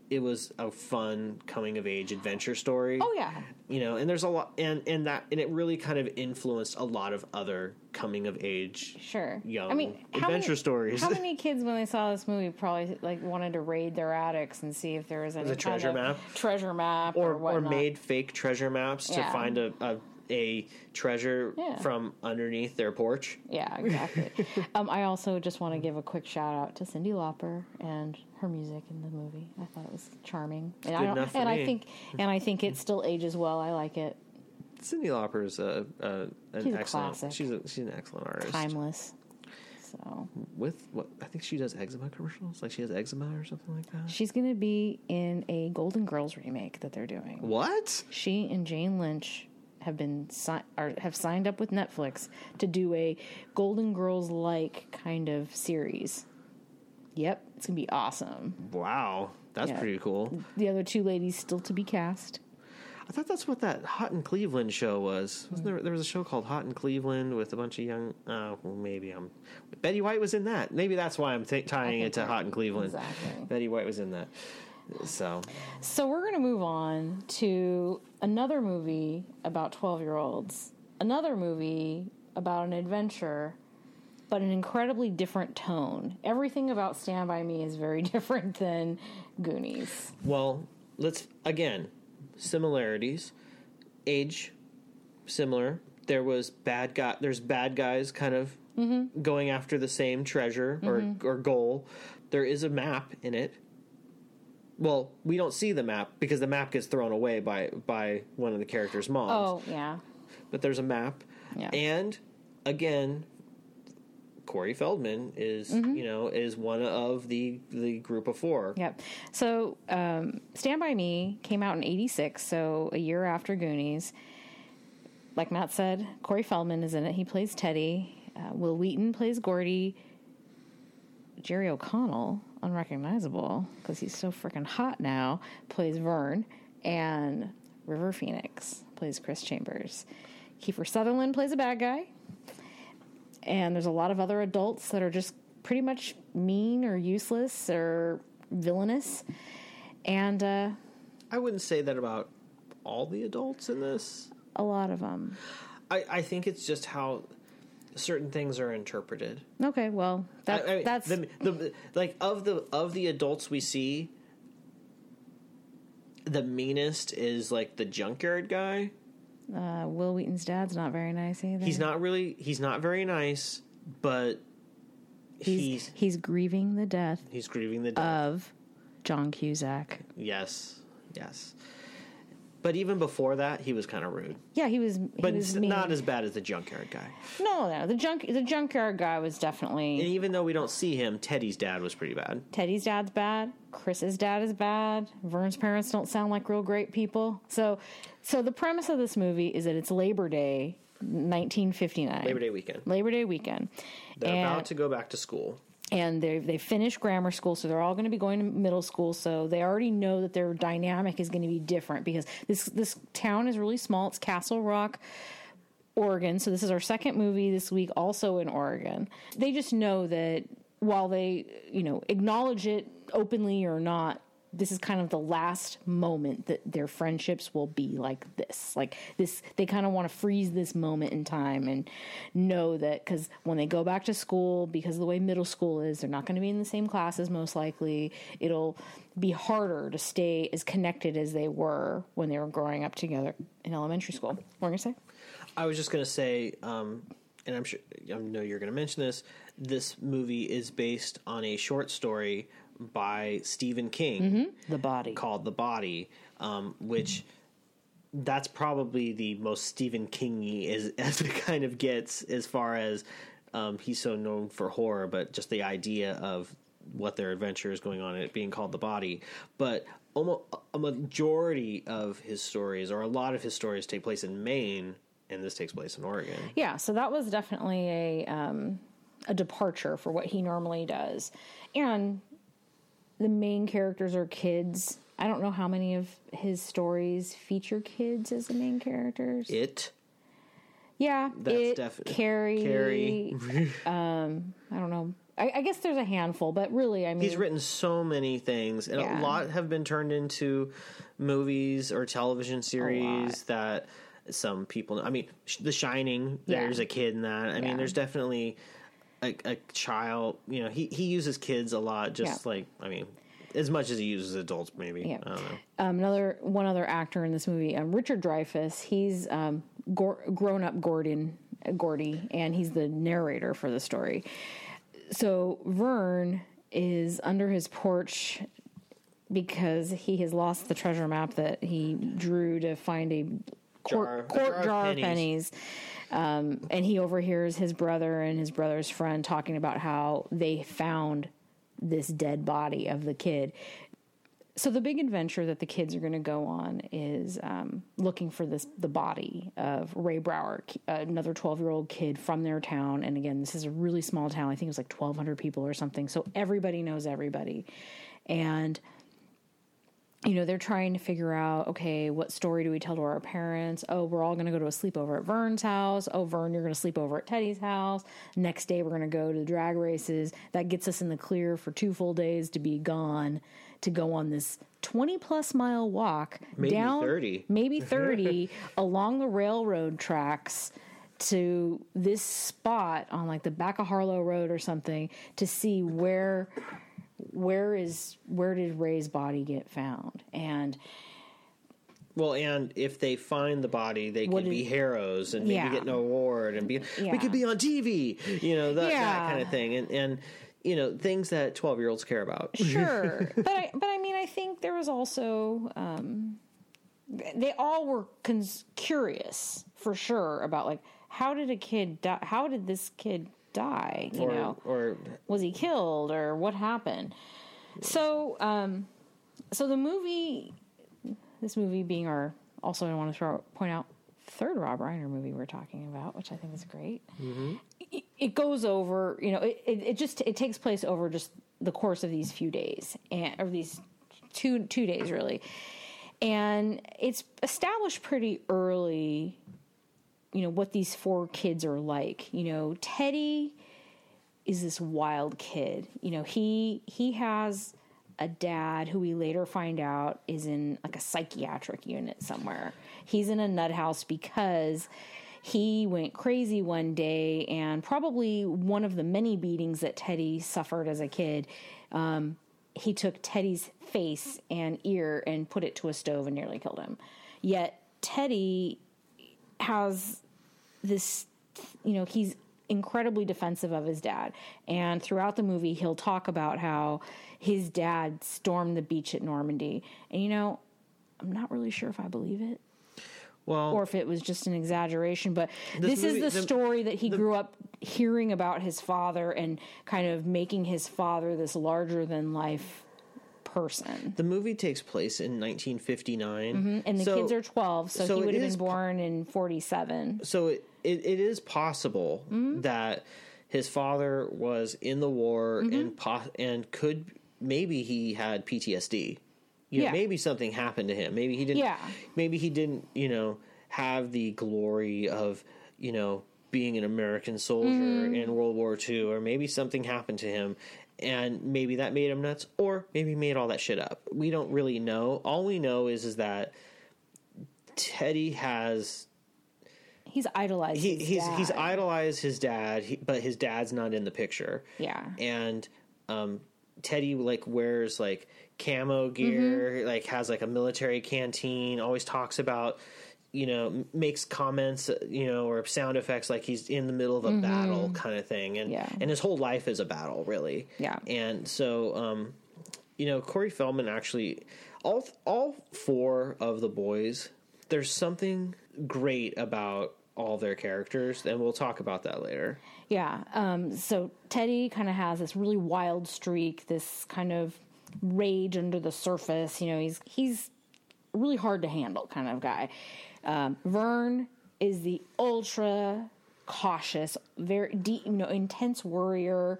It was a fun coming of age adventure story. oh yeah. you know, and there's a lot, and and that, and it really kind of influenced a lot of other coming of age Sure. young I mean, adventure many, stories. How many kids, when they saw this movie, probably like wanted to raid their attics and see if there was any treasure map? treasure map, or or or made fake treasure maps to Yeah. find a, a a treasure Yeah. from underneath their porch. Yeah, exactly. um, I also just want to give a quick shout out to Cyndi Lauper and her music in the movie. I thought it was charming, and I don't, and. I think and I think it still ages well. I like it. Cyndi Lauper's a, a an She's a excellent. classic. She's a, she's an excellent artist. Timeless. So With what I think she does eczema commercials. Like she has eczema or something like that. she's going to be in a Golden Girls remake that they're doing. What? She and Jane Lynch have been si- or have signed up with Netflix to do a Golden Girls like kind of series. Yep, it's gonna be awesome. Wow, that's Yeah. pretty cool. The other two ladies still to be cast. I thought that's what that Hot in Cleveland show was. Wasn't there? There was a show called Hot in Cleveland with a bunch of young. Oh, well, maybe I'm. Betty White was in that. Maybe that's why I'm tying it to you're- Hot in Cleveland. exactly. Betty White was in that. So So we're gonna move on to another movie about twelve year olds. Another movie about an adventure, but an incredibly different tone. Everything about Stand by Me is very different than Goonies. well, let's again similarities, age similar. There was bad guy. There's bad guys kind of mm-hmm. going after the same treasure or mm-hmm. or goal. There is a map in it. Well, we don't see the map because the map gets thrown away by by one of the characters' moms. Oh yeah, But there's a map, Yeah. and again, Corey Feldman is Mm-hmm. you know is one of the the group of four. Yep. So, um, Stand By Me came out in 86, so a year after Goonies. Like Matt said, Corey Feldman is in it. He plays Teddy. Uh, Wil Wheaton plays Gordy. Jerry O'Connell, unrecognizable because he's so freaking hot now, plays Vern. And River Phoenix plays Chris Chambers. Kiefer Sutherland plays a bad guy. And there's a lot of other adults that are just pretty much mean or useless or villainous. And uh, I wouldn't say that about all the adults in this. a lot of them. I, I think it's just how certain things are interpreted. Okay, well, that, I- I mean, that's the, the like of the of the adults we see. The meanest is like the junkyard guy. Uh, Wil Wheaton's dad's not very nice either. He's not really he's not very nice, but He's, he's he's grieving the death he's grieving the death. of John Cusack. yes, yes. But even before that, he was kind of rude. Yeah, he was. He But was it's not as bad as the junkyard guy. No, no, the junk the junkyard guy was definitely And even though we don't see him, Teddy's dad was pretty bad. Teddy's dad's bad. Chris's dad is bad. Vern's parents don't sound like real great people. So, so the premise of this movie is that it's Labor Day, 1959. Labor Day weekend. Labor Day weekend. They're and, about to go back to school. And they they finished grammar school, so they're all going to be going to middle school. So they already know that their dynamic is going to be different because this this town is really small. It's Castle Rock. Oregon. So this is our second movie this week, also in Oregon. They just know that while they, you know, acknowledge it openly or not, this is kind of the last moment that their friendships will be like this. Like this, they kind of want to freeze this moment in time and know that because when they go back to school, because of the way middle school is, they're not going to be in the same classes most likely. It'll be harder to stay as connected as they were when they were growing up together in elementary school. What were you going to say? I was just going to say, um, and I'm sure I know you're going to mention this. This movie is based on a short story by Stephen King The body. called "The Body," um, which that's probably the most Stephen Kingy as as it kind of gets as far as um, he's so known for horror, but just the idea of what their adventure is going on and it being called the body. But almost a majority of his stories, or a lot of his stories, take place in Maine, and this takes place in Oregon. Yeah, so that was definitely a um, a departure for what he normally does, and the main characters are kids. I don't know how many of his stories feature kids as the main characters. It yeah, that's it, definitely Carrie. Carrie. Um, I don't know. I, I guess there's a handful, but really, I mean, He's written so many things, and Yeah. a lot have been turned into movies or television series that some people. I mean, The Shining. Yeah. There's a kid in that. I Yeah. mean, there's definitely a, a child. You know, he he uses kids a lot. Just Yeah. like I mean, as much as he uses adults, maybe. Yeah. I don't know. um, another one other actor in this movie, um, Richard Dreyfuss. He's um, gor- grown up Gordon Gordy, and he's the narrator for the story. So Vern is under his porch because he has lost the treasure map that he drew to find a court Jar- court jar of jar, pennies. pennies. Um, and he overhears his brother and his brother's friend talking about how they found this dead body of the kid. So the big adventure that the kids are going to go on is um, looking for this the body of Ray Brower, another twelve year old kid from their town. And again, this is a really small town. I think it was like twelve hundred people or something. So everybody knows everybody, and you know they're trying to figure out okay what story do we tell to our parents? Oh we're all going to go to a sleepover at vern's house. Oh vern you're going to sleep over at teddy's house. Next day we're going to go to the drag races. That gets us in the clear for two full days to be gone to go on this 20 plus mile walk Maybe down 30. maybe 30 along the railroad tracks to this spot on like the back of Harlow Road or something to see where where is where did Ray's body get found and Well, and if they find the body, they could be heroes and maybe Yeah. get an award and be. Yeah. We could be on TV, you know that, that kind of thing, and and you know things that twelve year olds care about. sure but I, but I mean I think there was also um, they all were cons- curious for sure about like how did a kid die how did this kid die? You or know, or was he killed or what happened? So, um, so the movie, this movie being our also I want to throw, point out third Rob Reiner movie we're talking about, which I think is great. It, it goes over, you know, it, it, it just it takes place over just the course of these few days and or these two two days really, and it's established pretty early. You know what these four kids are like. You know, Teddy is this wild kid. You know, he he has a dad who we later find out is in like a psychiatric unit somewhere. He's in a nut house because he went crazy one day and probably one of the many beatings that Teddy suffered as a kid. Um, he took Teddy's face and ear and put it to a stove and nearly killed him. Yet Teddy has this you know he's incredibly defensive of his dad. And throughout the movie he'll talk about how his dad stormed the beach at normandy. And you know i'm not really sure if i believe it well or if it was just an exaggeration but this, movie- is the, the- story that he grew up hearing about his father and kind of making his father this larger than life person. The movie takes place in 1959 mm-hmm. and the So- kids are 12 so, so he would have been born in 47 so it, it, it is possible Mm-hmm. that his father was in the war Mm-hmm. and po- and could maybe he had PTSD. You know, Yeah. maybe something happened to him. Maybe he didn't. Yeah. Maybe he didn't. You know, have the glory of you know being an American soldier Mm-hmm. in World War II, or maybe something happened to him. And maybe that made him nuts, or maybe he made all that shit up. We don't really know. All we know is is that Teddy has he's idolized he, his he's he's dad. idolized his dad, he, but his dad's not in the picture. Yeah. and um, Teddy like wears like camo gear, Mm-hmm. like has like a military canteen. Always talks about you know makes comments you know or sound effects like he's in the middle of a battle kind of thing, and Mm-hmm. Yeah. and his whole life is a battle really. Yeah. and so um, you know Corey Feldman actually all all four of the boys. There's something great about all their characters, and we'll talk about that later. Yeah. Um, so Teddy kind of has this really wild streak, this kind of rage under the surface. You know, he's he's really hard to handle kind of guy. Um, Vern is the ultra cautious, very deep, you know, intense worrier,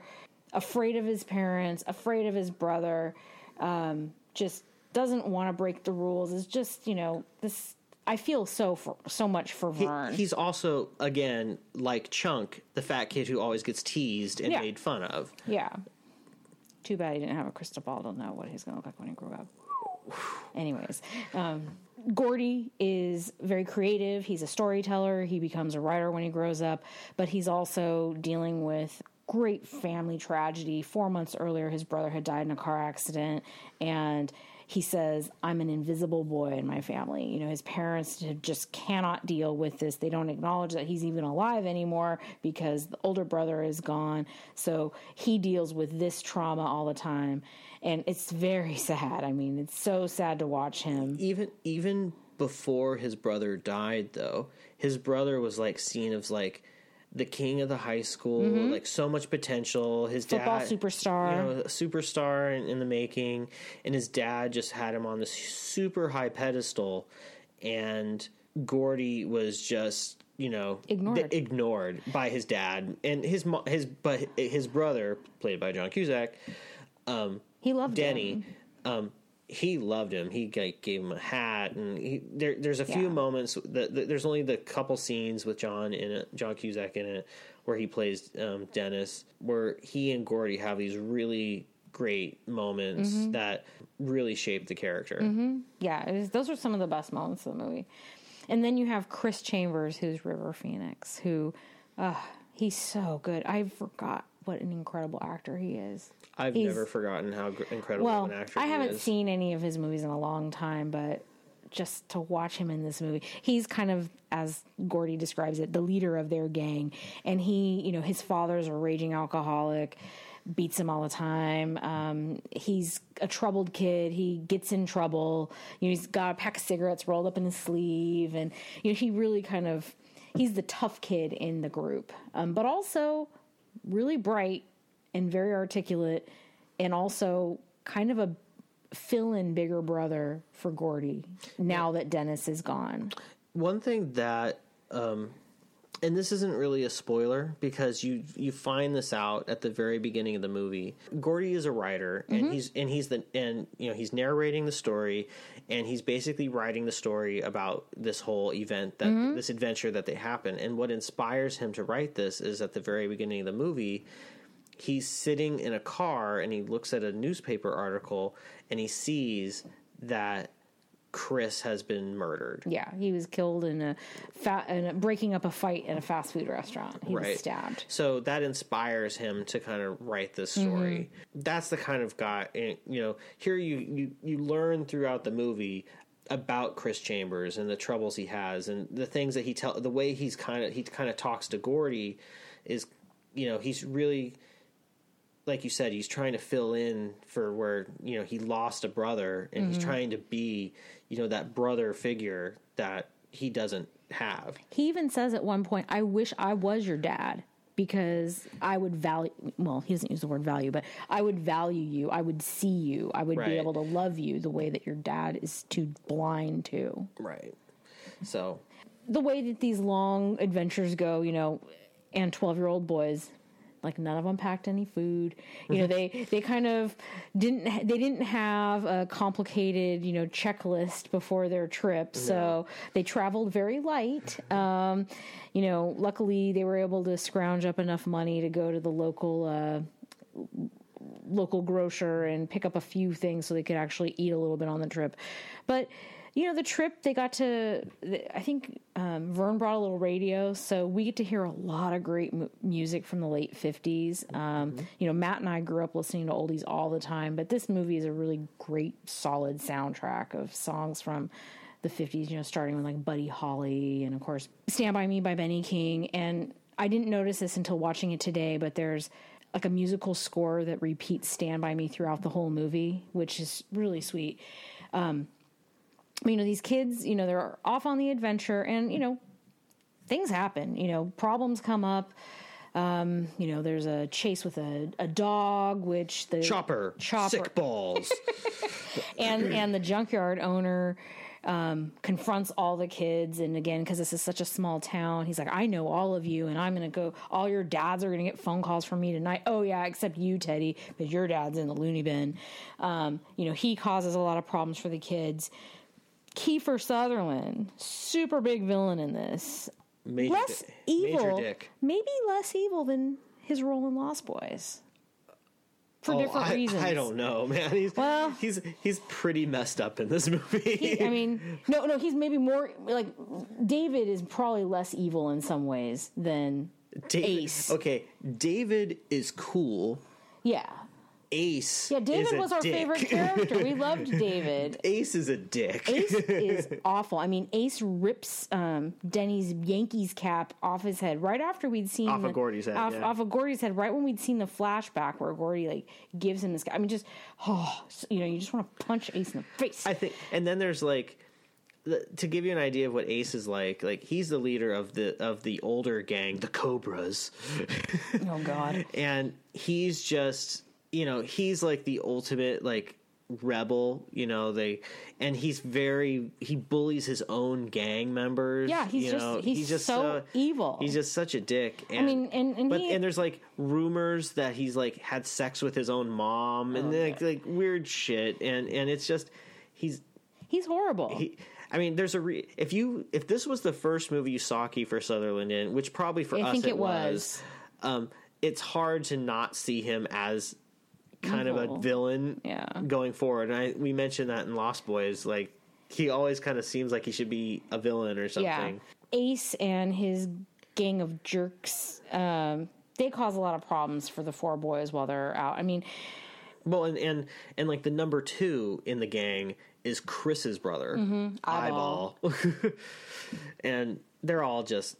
afraid of his parents, afraid of his brother, um, just doesn't want to break the rules. Is just you know this. I feel so for so much for He- Vern. he's also again like Chunk, the fat kid who always gets teased and Yeah. made fun of. Yeah. Too bad he didn't have a crystal ball to know what he's going to look like when he grew up. Anyways, um, Gordy is very creative. He's a storyteller. He becomes a writer when he grows up, but he's also dealing with great family tragedy. Four months earlier, his brother had died in a car accident, and he says, I'm an invisible boy in my family. You know, his parents just cannot deal with this. They don't acknowledge that he's even alive anymore because the older brother is gone. So he deals with this trauma all the time. And it's very sad. I mean, it's so sad to watch him. Even even before his brother died, though, his brother was like seen as like the king of the high school, like so much potential. His Mm-hmm. Football dad, superstar. you know, a superstar in, in the making, and his dad just had him on this super high pedestal, and Gordy was just you know Ignored. th- ignored by his dad and his mo- his but his brother played by John Cusack Um, He loved Denny, him. um, he loved him. He like, gave him a hat, and he, there, there's a few Yeah. moments. That, that- there's only the couple scenes with John in it, John Cusack in it, where he plays um, Dennis, where he and Gordy have these really great moments Mm-hmm. that really shape the character. Yeah, it was, those are some of the best moments of the movie. And then you have Chris Chambers, who's River Phoenix, who uh, he's so good. I forgot what an incredible actor he is. I've He's- never forgotten how incredible Well, an actor I haven't seen any of his movies in a long time, but just to watch him in this movie, he's kind of, as Gordy describes it, the leader of their gang. And he, you know, his father's a raging alcoholic, beats him all the time. Um, he's a troubled kid. He gets in trouble. You know, he's got a pack of cigarettes rolled up in his sleeve, and you know, he really kind of he's the tough kid in the group, um, but also really bright and very articulate, and also kind of a fill in bigger brother for Gordy now that Dennis is gone. One thing that, um, and this isn't really a spoiler because you you find this out at the very beginning of the movie. Gordy is a writer, and mm-hmm. he's and he's the and you know he's narrating the story, and he's basically writing the story about this whole event that mm-hmm. this adventure that they happen. And what inspires him to write this is at the very beginning of the movie. He's sitting in a car and he looks at a newspaper article and he sees that Chris has been murdered. Yeah, he was killed in a, fa- in a breaking up a fight in a fast food restaurant. He was stabbed. So that inspires him to kind of write this mm-hmm. story. That's the kind of guy, eh, you know. Here you you you learn throughout the movie about Chris Chambers and the troubles he has, and the things that he tell, the way he's kind of he kind of talks to Gordy is, you know, he's really. Like you said, he's trying to fill in for where you know he lost a brother, and he's mm-hmm. trying to be, you know, that brother figure that he doesn't have. He even says at one point, I wish I was your dad because I would value, well, he doesn't use the word value, but I would value you. I would see you. I would Right. be able to love you the way that your dad is too blind to. Right. So The way that these long adventures go, you know, and 12 year old boys, like none of them packed any food. You know, they they kind of didn't they didn't have a complicated you know checklist before their trip, so they traveled very light. Um, you know, luckily they were able to scrounge up enough money to go to the local. Uh, local grocer and pick up a few things so they could actually eat a little bit on the trip. But you know, the trip they got to. I think um, Vern brought a little radio, so we get to hear a lot of great mu- music from the late fifties. Um, You know, Matt and I grew up listening to oldies all the time, but this movie is a really great, solid soundtrack of songs from the 50s, you know, starting with like Buddy Holly and of course Stand By Me by Benny King. And I didn't notice this until watching it today, but there's like a musical score that repeats Stand By Me throughout the whole movie, which is really sweet. Um, you know, these kids, you know, they're off on the adventure and, you know, things happen, you know, problems come up. Um, you know, there's a chase with a, a dog, which the chopper, Chopper. sick balls. and and the junkyard owner um, confronts all the kids and again because this is such a small town he's like i know all of you and i'm gonna go all your dads are gonna get phone calls from me tonight oh yeah except you teddy because your dad's in the loony bin um, you know he causes a lot of problems for the kids kiefer sutherland super big villain in this Major, less di- evil maybe less evil than his role in lost boys for Oh, different I, reasons I don't know, man. He's Well- he's he's pretty messed up in this movie. He- I mean, no, no, he's maybe more like David is probably less evil in some ways than David, Ace. Okay, David is cool. yeah, Ace. yeah. David was our dick. favorite character. We loved David. Ace is a dick. Ace is awful. I mean, Ace rips um, Denny's Yankees cap off his head right after we'd seen Off of Gordy's head, Off, yeah. off of Gordy's head, right when we'd seen the flashback where Gordy like gives him this. I mean, just oh, you know, you just want to punch Ace in the face. I think, and then there's like, to give you an idea of what Ace is like, like he's the leader of the of the older gang, the Cobras, oh God. and he's just, you know, he's like the ultimate like rebel, you know. They and he's very he bullies his own gang members. Yeah, he's just- know, he's so evil. He's just such a dick. And, mean, and- and but he- and there's like rumors that he's like had sex with his own mom and Oh, like like weird shit, and and it's just he's He's horrible. he, I mean, there's a re- if you if this was the first movie you saw Kiefer Sutherland in, which probably for I us think it, it was, um, it's hard to not see him as kind of a villain Yeah. going forward. And I we mentioned that in Lost Boys, like he always kind of seems like he should be a villain or something. Yeah. Ace and his gang of jerks, um, they cause a lot of problems for the four boys while they're out. I mean, Well, and and and like the number two in the gang is Chris's brother, Mm-hmm. Eyeball. Eyeball, and they're all just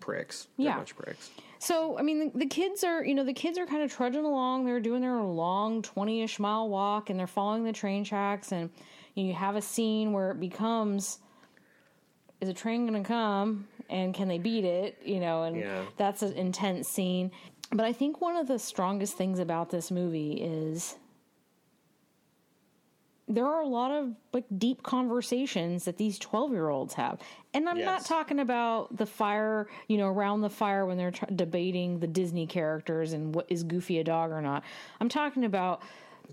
pricks. They're Yeah. much pricks. So I mean, the, the kids are, you know, the kids are kind of trudging along. They're doing their long twenty-ish mile walk, and they're following the train tracks. And you, know, you have a scene where it becomes, is a train going to come, and can they beat it? You know, and Yeah. that's an intense scene. but I think one of the strongest things about this movie is there are a lot of like deep conversations that these 12 year olds have. And i'm yes. not talking about the fire you know around the fire when they're debating the disney characters and what is goofy a dog or not. I'm talking about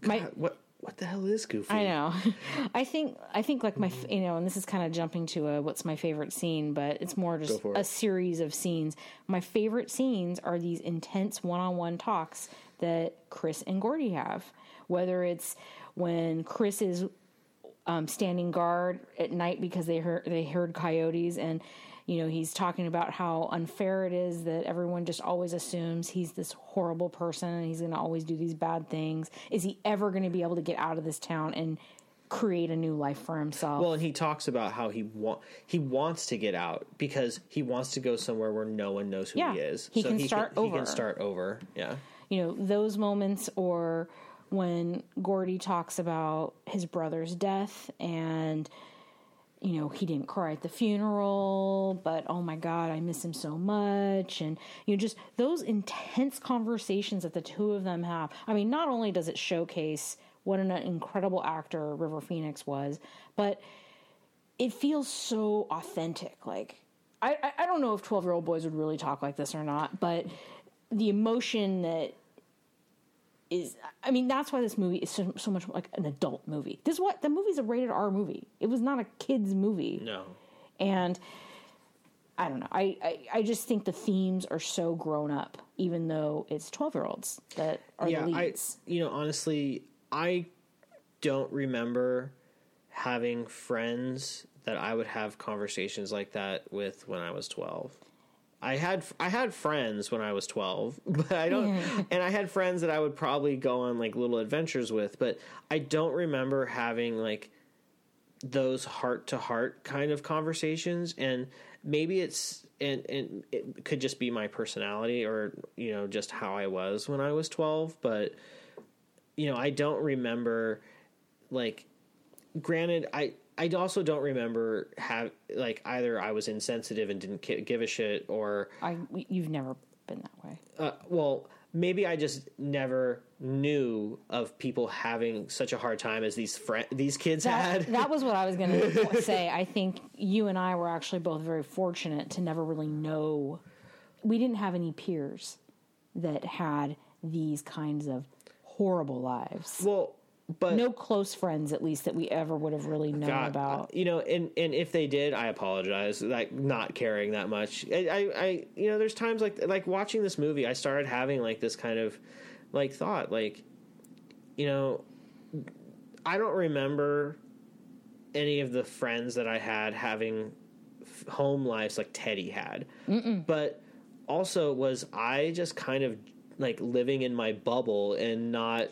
God, my what what the hell is goofy? I know. I think i think like my you know and this is kind of jumping to a what's my favorite scene but it's more just a series of scenes. My favorite scenes are these intense one-on-one talks that chris and gordy have whether it's when Chris is um, standing guard at night because they heard they heard coyotes and you know he's talking about how unfair it is that everyone just always assumes he's this horrible person and he's going to always do these bad things. Is he ever going to be able to get out of this town and create a new life for himself? Well and he talks about how he want he wants to get out because he wants to go somewhere where no one knows who yeah, he is. he so can he start can, over he can start over yeah. You know those moments or when Gordy talks about his brother's death and you know he didn't cry at the funeral but oh my god i miss him so much. And you know just those intense conversations that the two of them have. I mean not only does it showcase what an incredible actor river phoenix was but it feels so authentic. Like i i don't know if 12 year old boys would really talk like this or not but the emotion that is I mean that's why this movie is so, so, much like an adult movie. This is what the movie's a rated R movie. It was not a kids movie. No. And I don't know. I, I, I just think the themes are so grown up, even though it's twelve year olds that are yeah, the leads. I, you know, honestly, I don't remember having friends that I would have conversations like that with when I was twelve. I had I had friends when I was 12, but I don't and I had friends that I would probably go on like little adventures with, but I don't remember having like those heart to heart kind of conversations and maybe it's and and it could just be my personality or you know just how I was when I was 12, but you know, I don't remember like granted I I also don't remember have like either I was insensitive and didn't give a shit or I you've never been that way. Uh, well, maybe I just never knew of people having such a hard time as these fr- these kids that, had. that was what I was going to say. I think you and I were actually both very fortunate to never really know. We didn't have any peers that had these kinds of horrible lives. Well, but no close friends at least that we ever would have really known God, about. You know and and if they did i apologize like not caring that much. I, I, I you know there's times like like watching this movie i started having like this kind of like thought like you know i don't remember any of the friends that i had having home lives like teddy had. Mm-mm. but also was i just kind of like living in my bubble and not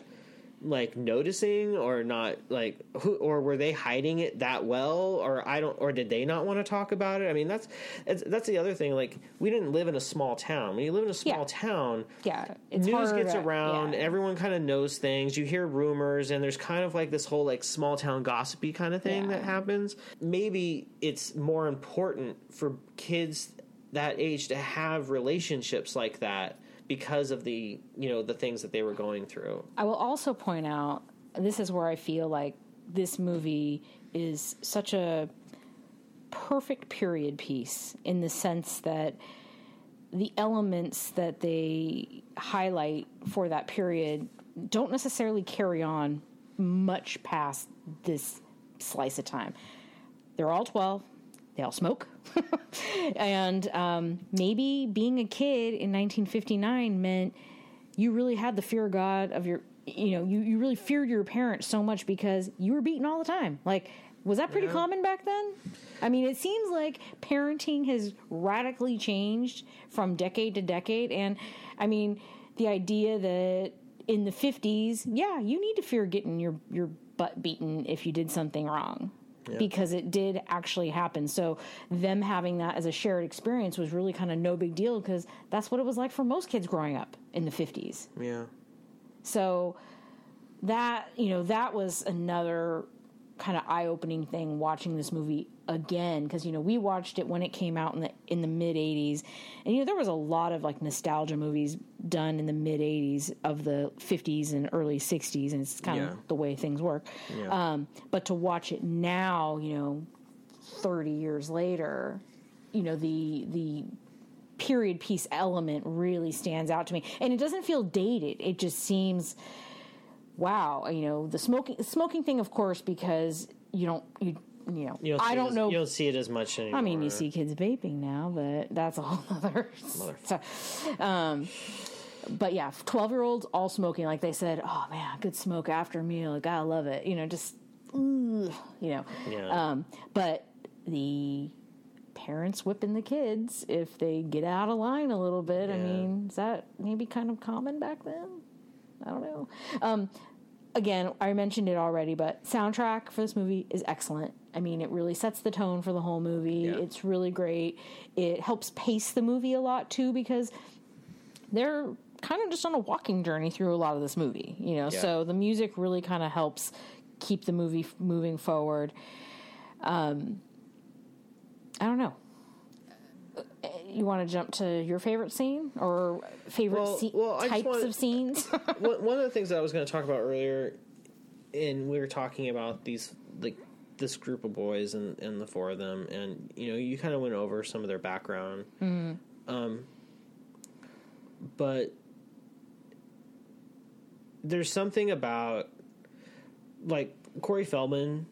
like noticing or not like who or were they hiding it that well or I don't or did they not want to talk about it? I mean that's that's the other thing like we didn't live in a small town. When you live in a small yeah. town, yeah, news gets around, yeah. everyone kind of knows things. You hear rumors and there's kind of like this whole like small town gossipy kind of thing yeah. that happens. Maybe it's more important for kids that age to have relationships like that because of the you know the things that they were going through. I will also point out this is where I feel like this movie is such a perfect period piece in the sense that the elements that they highlight for that period don't necessarily carry on much past this slice of time. They're all 12, they all smoke. and um, maybe being a kid in 1959 meant you really had the fear of God of your, you know, you, you really feared your parents so much because you were beaten all the time. Like, was that pretty yeah. common back then? I mean, it seems like parenting has radically changed from decade to decade. And I mean, the idea that in the 50s, yeah, you need to fear getting your, your butt beaten if you did something wrong yeah. because it did actually happen. So them having that as a shared experience was really kind of no big deal because that's what it was like for most kids growing up in the 50s. Yeah. So that, you know, that was another kind of eye opening thing watching this movie again because you know we watched it when it came out in the in the mid '80s, and you know there was a lot of like nostalgia movies done in the mid '80s of the '50s and early '60s, and it's kind Yeah. of the way things work. Yeah. Um, but to watch it now, you know, 30 years later, you know the the period piece element really stands out to me, and it doesn't feel dated. It just seems wow, you know, the smoking smoking thing, of course, because you don't you you know You don't I don't as- know. You don't see it as much anymore. I mean, you see kids vaping now, but that's a whole other. So, um, but yeah, twelve year olds all smoking. Like they said, oh man, good smoke after meal. Gotta love it. You know, just you know. Yeah. Um, but the parents whipping the kids if they get out of line a little bit. I mean, is that maybe kind of common back then? I don't know. Um, again, I mentioned it already, but soundtrack for this movie is excellent. I mean, it really sets the tone for the whole movie. Yeah. It's really great. It helps pace the movie a lot too because they're kind of just on a walking journey through a lot of this movie, you know. Yeah. So the music really kind of helps keep the movie f- moving forward. Um, I don't know. You want to jump to your favorite scene or favorite Well- well, types of scenes? one of the things that I was going to talk about earlier, and we were talking about these like this group of boys and, and the four of them, and you know, you kind of went over some of their background. Um, but there's something about like Corey Feldman.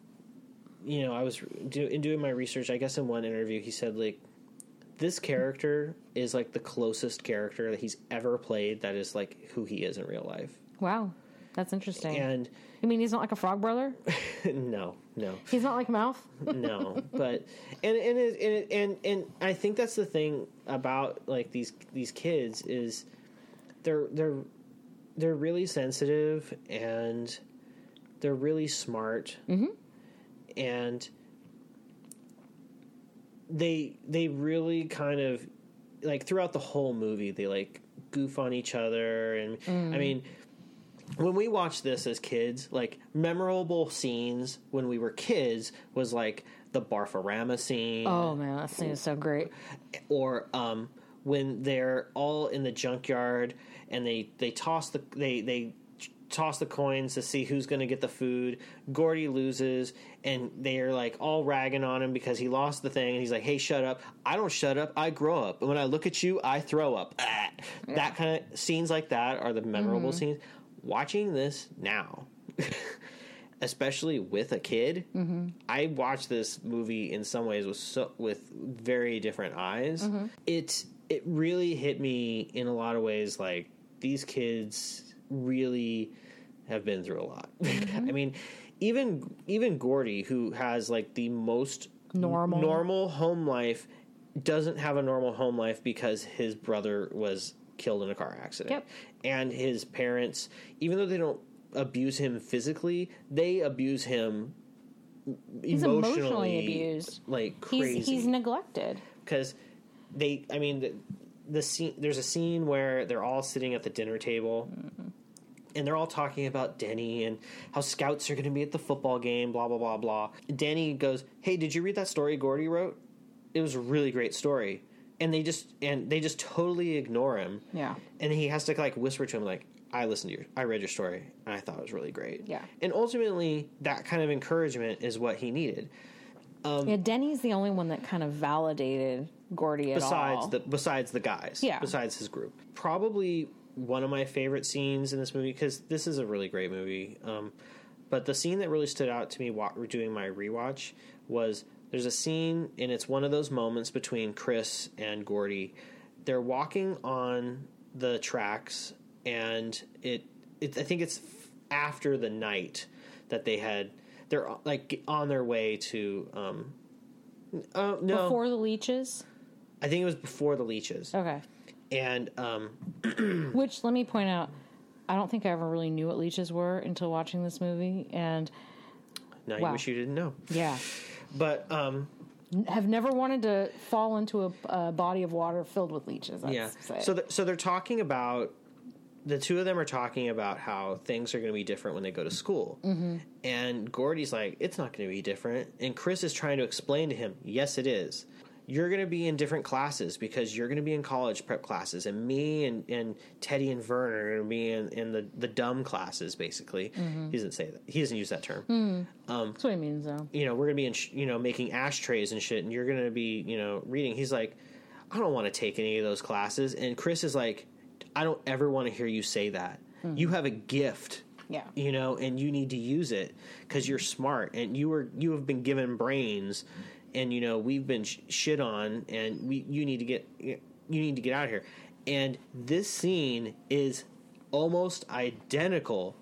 You know, I was do, in doing my research. I guess in one interview, he said like this character is like the closest character that he's ever played that is like who he is in real life. wow, that's interesting. And I mean, he's not like a frog brother. no, no, He's not like Mouth. no. But and and it, and it, and and I think that's the thing about like these these kids is they're they're they're really sensitive and they're really smart mm-hmm. and they they really kind of like throughout the whole movie they like goof on each other and i mean when we watched this as kids like memorable scenes when we were kids was like the barfarama scene Oh man, that scene is so great. or um, when they're all in the junkyard and they they toss the they they toss the coins to see who's going to get the food. Gordie loses, and they're like all ragging on him because he lost the thing. And he's like, "Hey, shut up! I don't shut up. I grow up. And when I look at you, I throw up." Ah. That kind of scenes like that are the memorable mm-hmm. scenes. Watching this now. Especially with a kid, mm-hmm. I watched this movie in some ways with so, with very different eyes. Mm-hmm. It it really hit me in a lot of ways. Like these kids really have been through a lot. I mm-hmm. mean, even even Gordie, who has like the most Normal. normal home life, doesn't have a normal home life because his brother was killed in a car accident, Yep. and his parents, even though they don't abuse him physically, they abuse him He's emotionally, emotionally abused. like crazy He's he's neglected. because they i mean the, the scene there's a scene where they're all sitting at the dinner table mm-hmm. And they're all talking about denny and how scouts are going to be at the football game blah blah blah blah denny goes hey did you read that story gordie wrote it was a really great story and they just and they just totally ignore him Yeah. and he has to like whisper to him like i listened to your i read your story and i thought it was really great Yeah. and ultimately that kind of encouragement is what he needed um, Yeah, Denny's the only one that kind of validated Gordie at besides all. the besides the guys Yeah. besides his group probably one of my favorite scenes in this movie because this is a really great movie um, but the scene that really stood out to me while doing my rewatch was there's a scene and it's one of those moments between chris and gordie they're walking on the tracks and it, it i think it's after the night that they had they're like on their way to um uh, no Before the leeches. I think it was before the leeches. Okay. And um, Which let me point out, I don't think I ever really knew what leeches were until watching this movie, and now Wow. you wish you didn't know. yeah, But um, have never wanted to fall into a, a body of water filled with leeches. That's yeah, say so th- so they're talking about the two of them are talking about how things are going to be different when they go to school. Mm-hmm. And Gordie's like, it's not going to be different. And Chris is trying to explain to him, yes, it is. You're going to be in different classes because you're going to be in college prep classes, and me and, and Teddy and Vern are going to be in, in the, the dumb classes, basically. Mm-hmm. He doesn't say that. He doesn't use that term. Mm. That's what he means, though. You know, we're going to be in, sh- you know, making ashtrays and shit, and you're going to be, you know, reading. He's like, I don't want to take any of those classes. And Chris is like, I don't ever want to hear you say that. You have a gift. Yeah. You know, and you need to use it because you're smart and you were you have been given brains, and you know we've been sh- shit on, and we you need to get you need to get out of here. And this scene is almost identical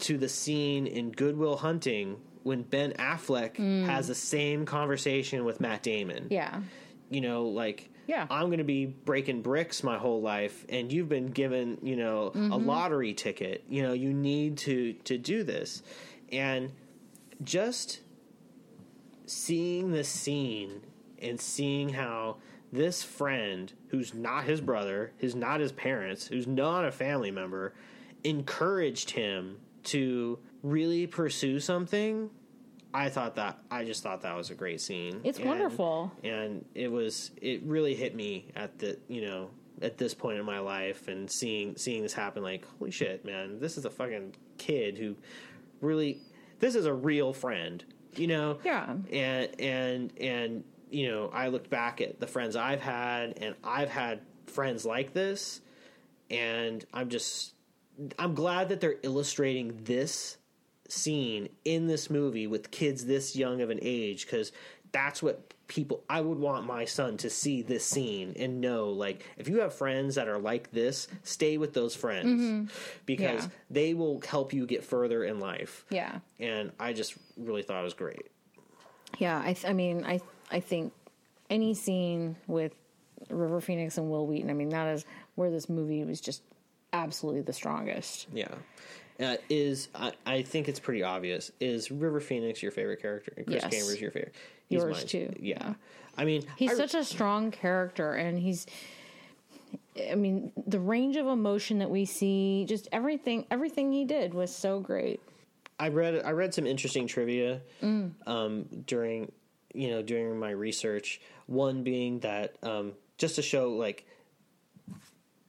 to the scene in Good Will Hunting when Ben Affleck mm. has the same conversation with Matt Damon Yeah. you know, like Yeah. I'm going to be breaking bricks my whole life, and you've been given, you know, a mm-hmm. lottery ticket. You know, you need to to do this, and just seeing this scene and seeing how this friend, who's not his brother, who's not his parents, who's not a family member, encouraged him to really pursue something. I thought that I just thought that was a great scene. It's And- wonderful. and it was it really hit me at the you know at this point in my life and seeing seeing this happen like holy shit man this is a fucking kid who really this is a real friend you know Yeah. and and and you know i looked back at the friends i've had and i've had friends like this and i'm just i'm glad that they're illustrating this scene in this movie with kids this young of an age because that's what people i would want my son to see this scene and know like if you have friends that are like this stay with those friends because Yeah. they will help you get further in life Yeah. and i just really thought it was great Yeah, I, th- I mean, I, I think any scene with River Phoenix and Wil Wheaton, I mean, that is where this movie was just absolutely the strongest. yeah uh, is I, I think it's pretty obvious is river phoenix your favorite character and chris Yes. Chambers your favorite Yours too, yeah. yeah. i mean He's I- such a strong character, and he's. I mean, the range of emotion that we see, just everything, everything he did was so great. I read I read some interesting trivia Mm. um, during you know during my research. One being that um, just to show like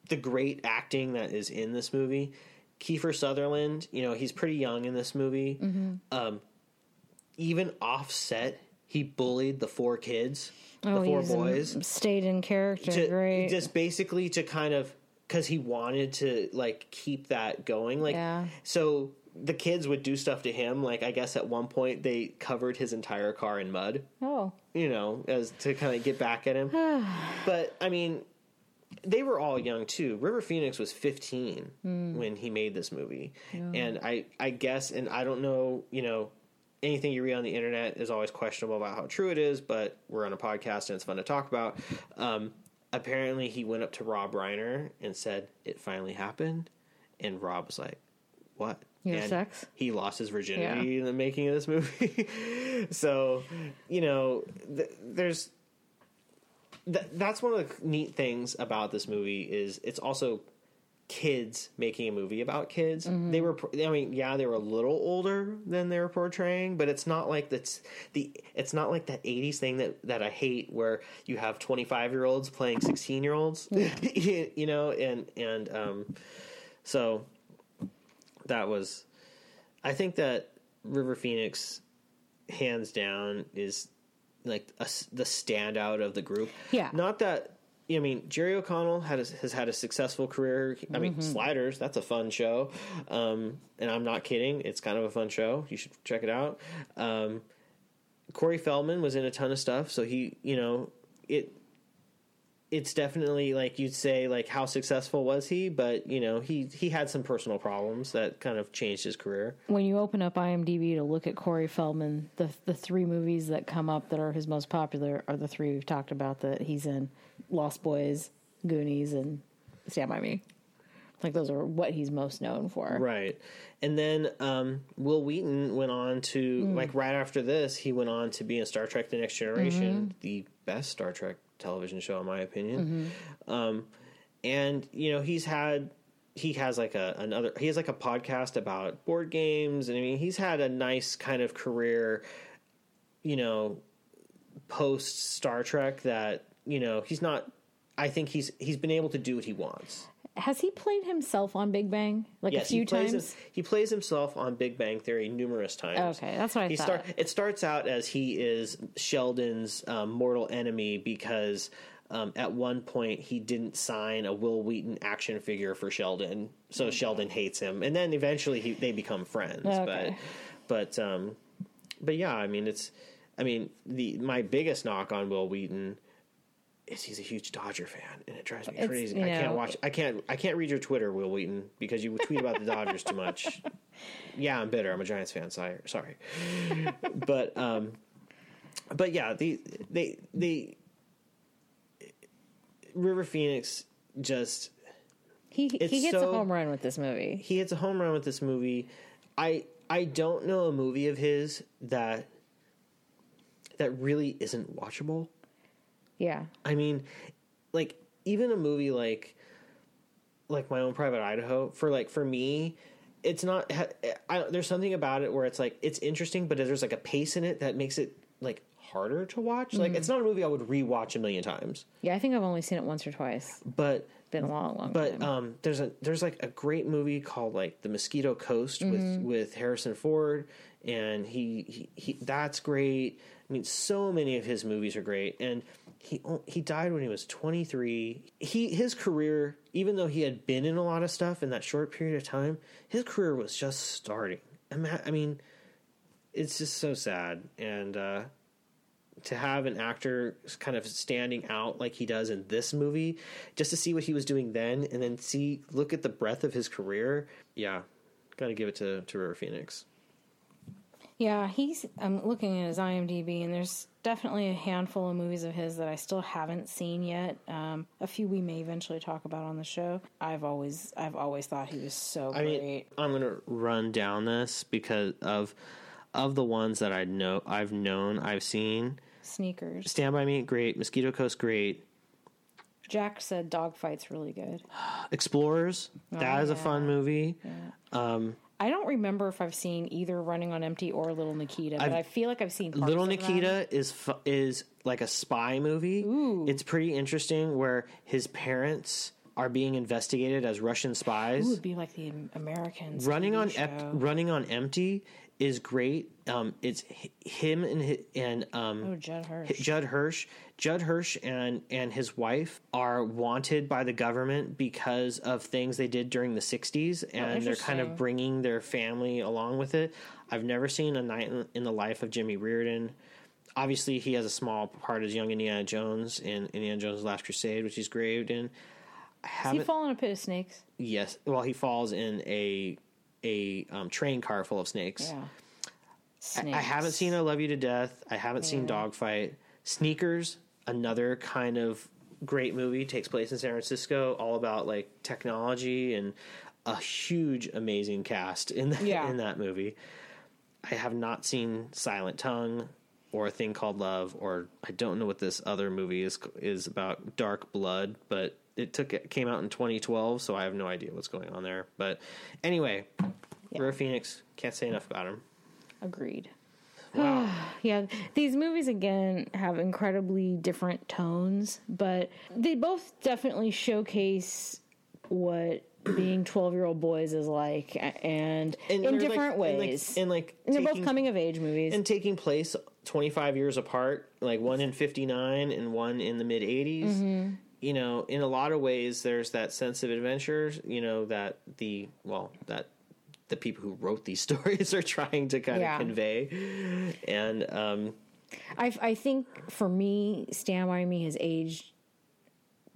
the great acting that is in this movie. Kiefer Sutherland, you know, he's pretty young in this movie. Mm-hmm. Um, even offset, he bullied the four kids, Oh, the four boys stayed in character, to great. just basically to kind of because he wanted to like keep that going like Yeah. so the kids would do stuff to him like i guess at one point they covered his entire car in mud oh, you know as to kind of get back at him. But i mean they were all young too. River phoenix was 15 hmm. when he made this movie. And i i guess and i don't know you know anything you read on the internet is always questionable about how true it is but we're on a podcast and it's fun to talk about. Um, apparently he went up to rob reiner and said it finally happened. And rob was like what? You have and sex? he lost his virginity in the making of this movie. So you know th- there's th- that's one of the neat things about this movie is it's also kids making a movie about kids. They were, I mean, yeah, they were a little older than they were portraying, but it's not like that's the, it's not like that '80s thing that that I hate, where you have 25 year olds playing 16 year olds, you, you know, and and um, so that was, I think that River Phoenix, hands down, is like a the standout of the group. Yeah. Not that I mean Jerry O'Connell had a, has had a successful career. I mean Sliders, that's a fun show, um, and I'm not kidding. It's kind of a fun show. You should check it out. Um, Corey Feldman was in a ton of stuff, so he you know it. It's definitely like you'd say like how successful was he, but you know he he had some personal problems that kind of changed his career. when you open up IMDb to look at Corey Feldman, the the three movies that come up that are his most popular are the three we've talked about that he's in: Lost Boys, Goonies, and Stand by Me. Like those are what he's most known for. Right. And then um, Wil Wheaton went on to, like, right after this, he went on to be in Star Trek The Next Generation, the best Star Trek television show, in my opinion. Um, and, you know, he's had he has like a another he has like a podcast about board games and I mean he's had a nice kind of career you know post Star Trek that you know he's not I think he's he's been able to do what he wants. Has he played himself on Big Bang like a few he plays times? he plays himself on Big Bang Theory numerous times. Okay, that's what I he thought. Start, it starts out as he is Sheldon's um, mortal enemy because um, at one point he didn't sign a Wil Wheaton action figure for Sheldon, so Sheldon hates him, and then eventually he, they become friends. Okay. But but um, but yeah, I mean it's I mean the my biggest knock on Wil Wheaton is he's a huge Dodger fan, and it drives me crazy. you I can't watch. I can't. I can't read your Twitter, Wil Wheaton, because you tweet about the Dodgers too much. Yeah, I'm bitter. I'm a Giants fan. Sorry, sorry. but um, but yeah, the they they River Phoenix just he he hits so- a home run with this movie. he hits a home run with this movie. I I don't know a movie of his that that really isn't watchable. Yeah, I mean, like even a movie like like my own private Idaho for like for me, it's not. I, there's something about it where it's like it's interesting, but there's like a pace in it that makes it like harder to watch. Like it's not a movie I would rewatch a million times, yeah. I think I've only seen it once or twice. but Been a long, long but time. um, there's a there's like a great movie called like the Mosquito Coast with with Harrison Ford, and he, he he that's great. I mean, so many of his movies are great, and he he died when he was 23. He his career, even though he had been in a lot of stuff in that short period of time, his career was just starting. I mean, it's just so sad, and uh, to have an actor kind of standing out like he does in this movie, just to see what he was doing then, and then see look at the breadth of his career. Yeah, got to give it to to River Phoenix. Yeah, he's. I'm looking at his IMDb, and there's definitely a handful of movies of his that I still haven't seen yet. Um, a few we may eventually talk about on the show. I've always, I've always thought he was so I great. mean, I'm gonna run down this because of of the ones that I know I've known I've seen. Sneakers. Stand by Me, great. Mosquito Coast, great. Jack said Dogfight's really good. Explorers, that is a fun yeah. movie. I don't remember if I've seen either Running on Empty or Little Nikita, but I've- I feel like I've seen parts Little of them. Nikita is fu- is like a spy movie. It's pretty interesting where his parents are being investigated as Russian spies. It would be like the Americans. running TV on show. ep- running on empty is great. Um, it's him and and um, Oh, Judd Hirsch. Judd Hirsch. Judd Hirsch and and his wife are wanted by the government because of things they did during the '60s, and they're kind of bringing their family along with it. I've never seen a night in, the life of Jimmy Reardon. Obviously, he has a small part as young Indiana Jones in Indiana Jones' Last Crusade, which he's graved in. Does he fall in a pit of snakes? Yes. Well, he falls in a a um, train car full of snakes. Yeah. I, I haven't seen I Love You to Death. I haven't seen Dogfight. Sneakers, another kind of great movie, takes place in San Francisco, all about like technology and a huge, amazing cast in that, Yeah. in that movie. I have not seen Silent Tongue or A Thing Called Love, or I don't know what this other movie is is about. Dark Blood, but it took it came out in 2012, so I have no idea what's going on there. But anyway, River Phoenix can't say enough about him. Agreed. Wow. Yeah, these movies again have incredibly different tones, but they both definitely showcase what being 12 year old boys is like a- and, in they're, like- different and, like- ways. and like, And they're both coming of age movies. and taking place 25 years apart, like one in 59 and one in the mid 80s. Mm-hmm. You know, in a lot of ways, there's that sense of adventure, you know, that the, well, that the people who wrote these stories are trying to kind Yeah. of convey. And, um, I, I think for me, Stand By Me has aged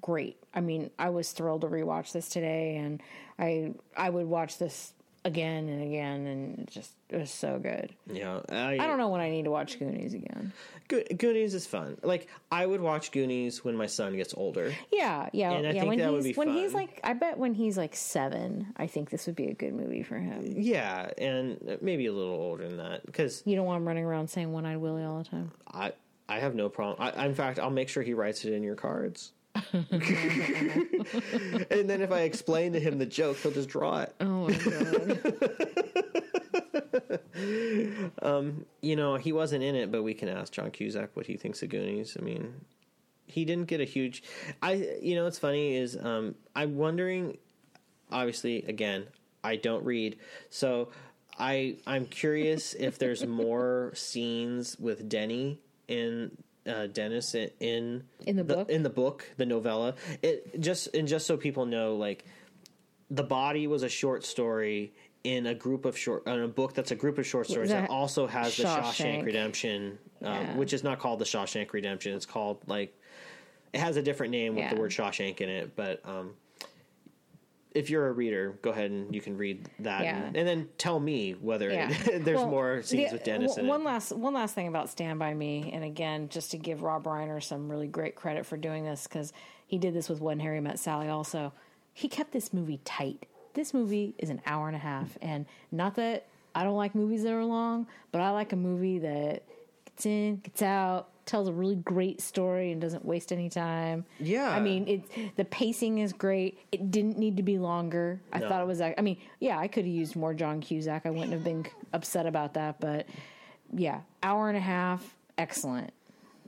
great. I mean, I was thrilled to rewatch this today, and I I would watch this again and again, and it just it was so good. Yeah, I, I don't know when I need to watch Goonies again. Go- Goonies is fun. Like, I would watch Goonies when my son gets older. Yeah, yeah, And I yeah. think when that he's would be when he's like, I bet when he's like seven, I think this would be a good movie for him. Yeah, and maybe a little older than that because You don't want him running around saying "One Eyed Willie" all the time. I I have no problem. I, in fact, I'll make sure he writes it in your cards. and then if I explain to him the joke, he'll just draw it. Oh my god. You know, he wasn't in it, but we can ask John Cusack what he thinks of Goonies. I mean, he didn't get a huge. I you know what's funny is um, I'm wondering. Obviously, again, I don't read, so I I'm curious if there's more scenes with Denny in uh, Dennis in, in In the book? in the book the novella. It just and just so people know, like the body was a short story in a group of short in a book that's a group of short stories that, That- also has the Shawshank Shawshank. Redemption, um, Yeah. which is not called the Shawshank Redemption. It's called like it has a different name with the word Shawshank in it, but um, if you're a reader, go ahead and you can read that, Yeah. and, and then tell me whether Yeah. there's Well, more scenes the- with Dennis in one it. last one last thing about Stand by Me, and again, just to give Rob Reiner some really great credit for doing this because he did this with When Harry Met Sally. Also, he kept this movie tight. This movie is an hour and a half, and not that I don't like movies that are long, but I like a movie that gets in, gets out, tells a really great story, and doesn't waste any time. Yeah. I mean, it the pacing is great. It didn't need to be longer. I No. thought it was. I mean, yeah, I could have used more John Cusack. I wouldn't have been upset about that, but yeah, hour and a half, excellent.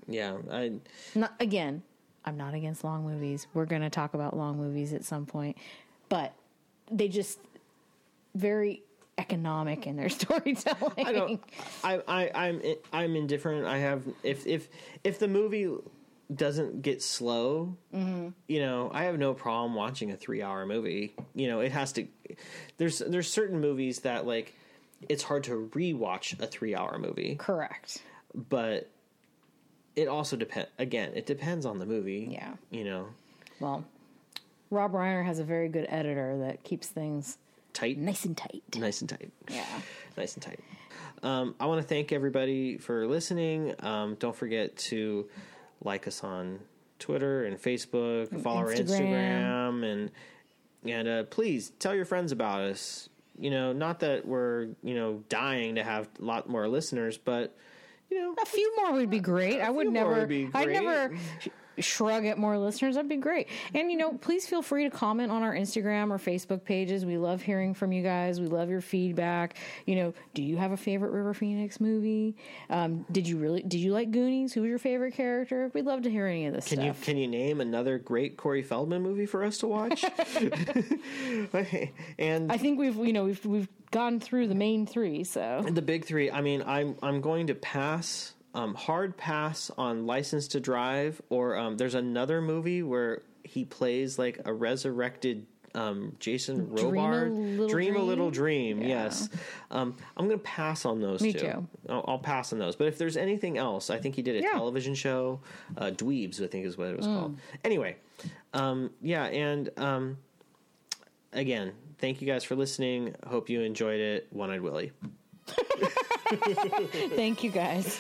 yeah, I Not again. I'm not against long movies. We're going to talk about long movies at some point, but they just very economic in their storytelling. I don't. I, I I'm I'm indifferent. I have if if if the movie doesn't get slow, Mm-hmm. you know, I have no problem watching a three hour movie. You know, it has to. There's there's certain movies that like it's hard to rewatch a three hour movie, Correct. but it also depend. Again, it depends on the movie. Yeah. you know, Well, Rob Reiner has a very good editor that keeps things tight, nice and tight. nice and tight. Yeah. nice and tight. Um, I want to thank everybody for listening. Um, don't forget to like us on Twitter and Facebook, follow our Instagram. Instagram, and and uh, please tell your friends about us. You know, not that we're you know dying to have a lot more listeners, but you know, A few more would be great. I would few more never. would be I'd never shrug at more listeners. That'd be great. And you know, please feel free to comment on our Instagram or Facebook pages. We love hearing from you guys. We love your feedback. You know, do you have a favorite River Phoenix movie? Um, did you really? Did you like Goonies? Who was your favorite character? We'd love to hear any of this can you can you name another great Corey Feldman movie for us to watch? and I think we've you know we've we've gone through the main three. So The big three. I mean, I'm I'm going to pass, um, hard pass on License to Drive, or um, there's another movie where he plays like a resurrected um, Jason Dream a. Little Dream a little dream. Yeah. Yes, um, I'm going to pass on those Me two. too. I'll, I'll pass on those. But if there's anything else, I think he did a Yeah. television show, uh, Dweebs, I think is what it was Mm. called. Anyway, um, yeah, and um, again, thank you guys for listening. Hope you enjoyed it. One Eyed Willie. thank you guys.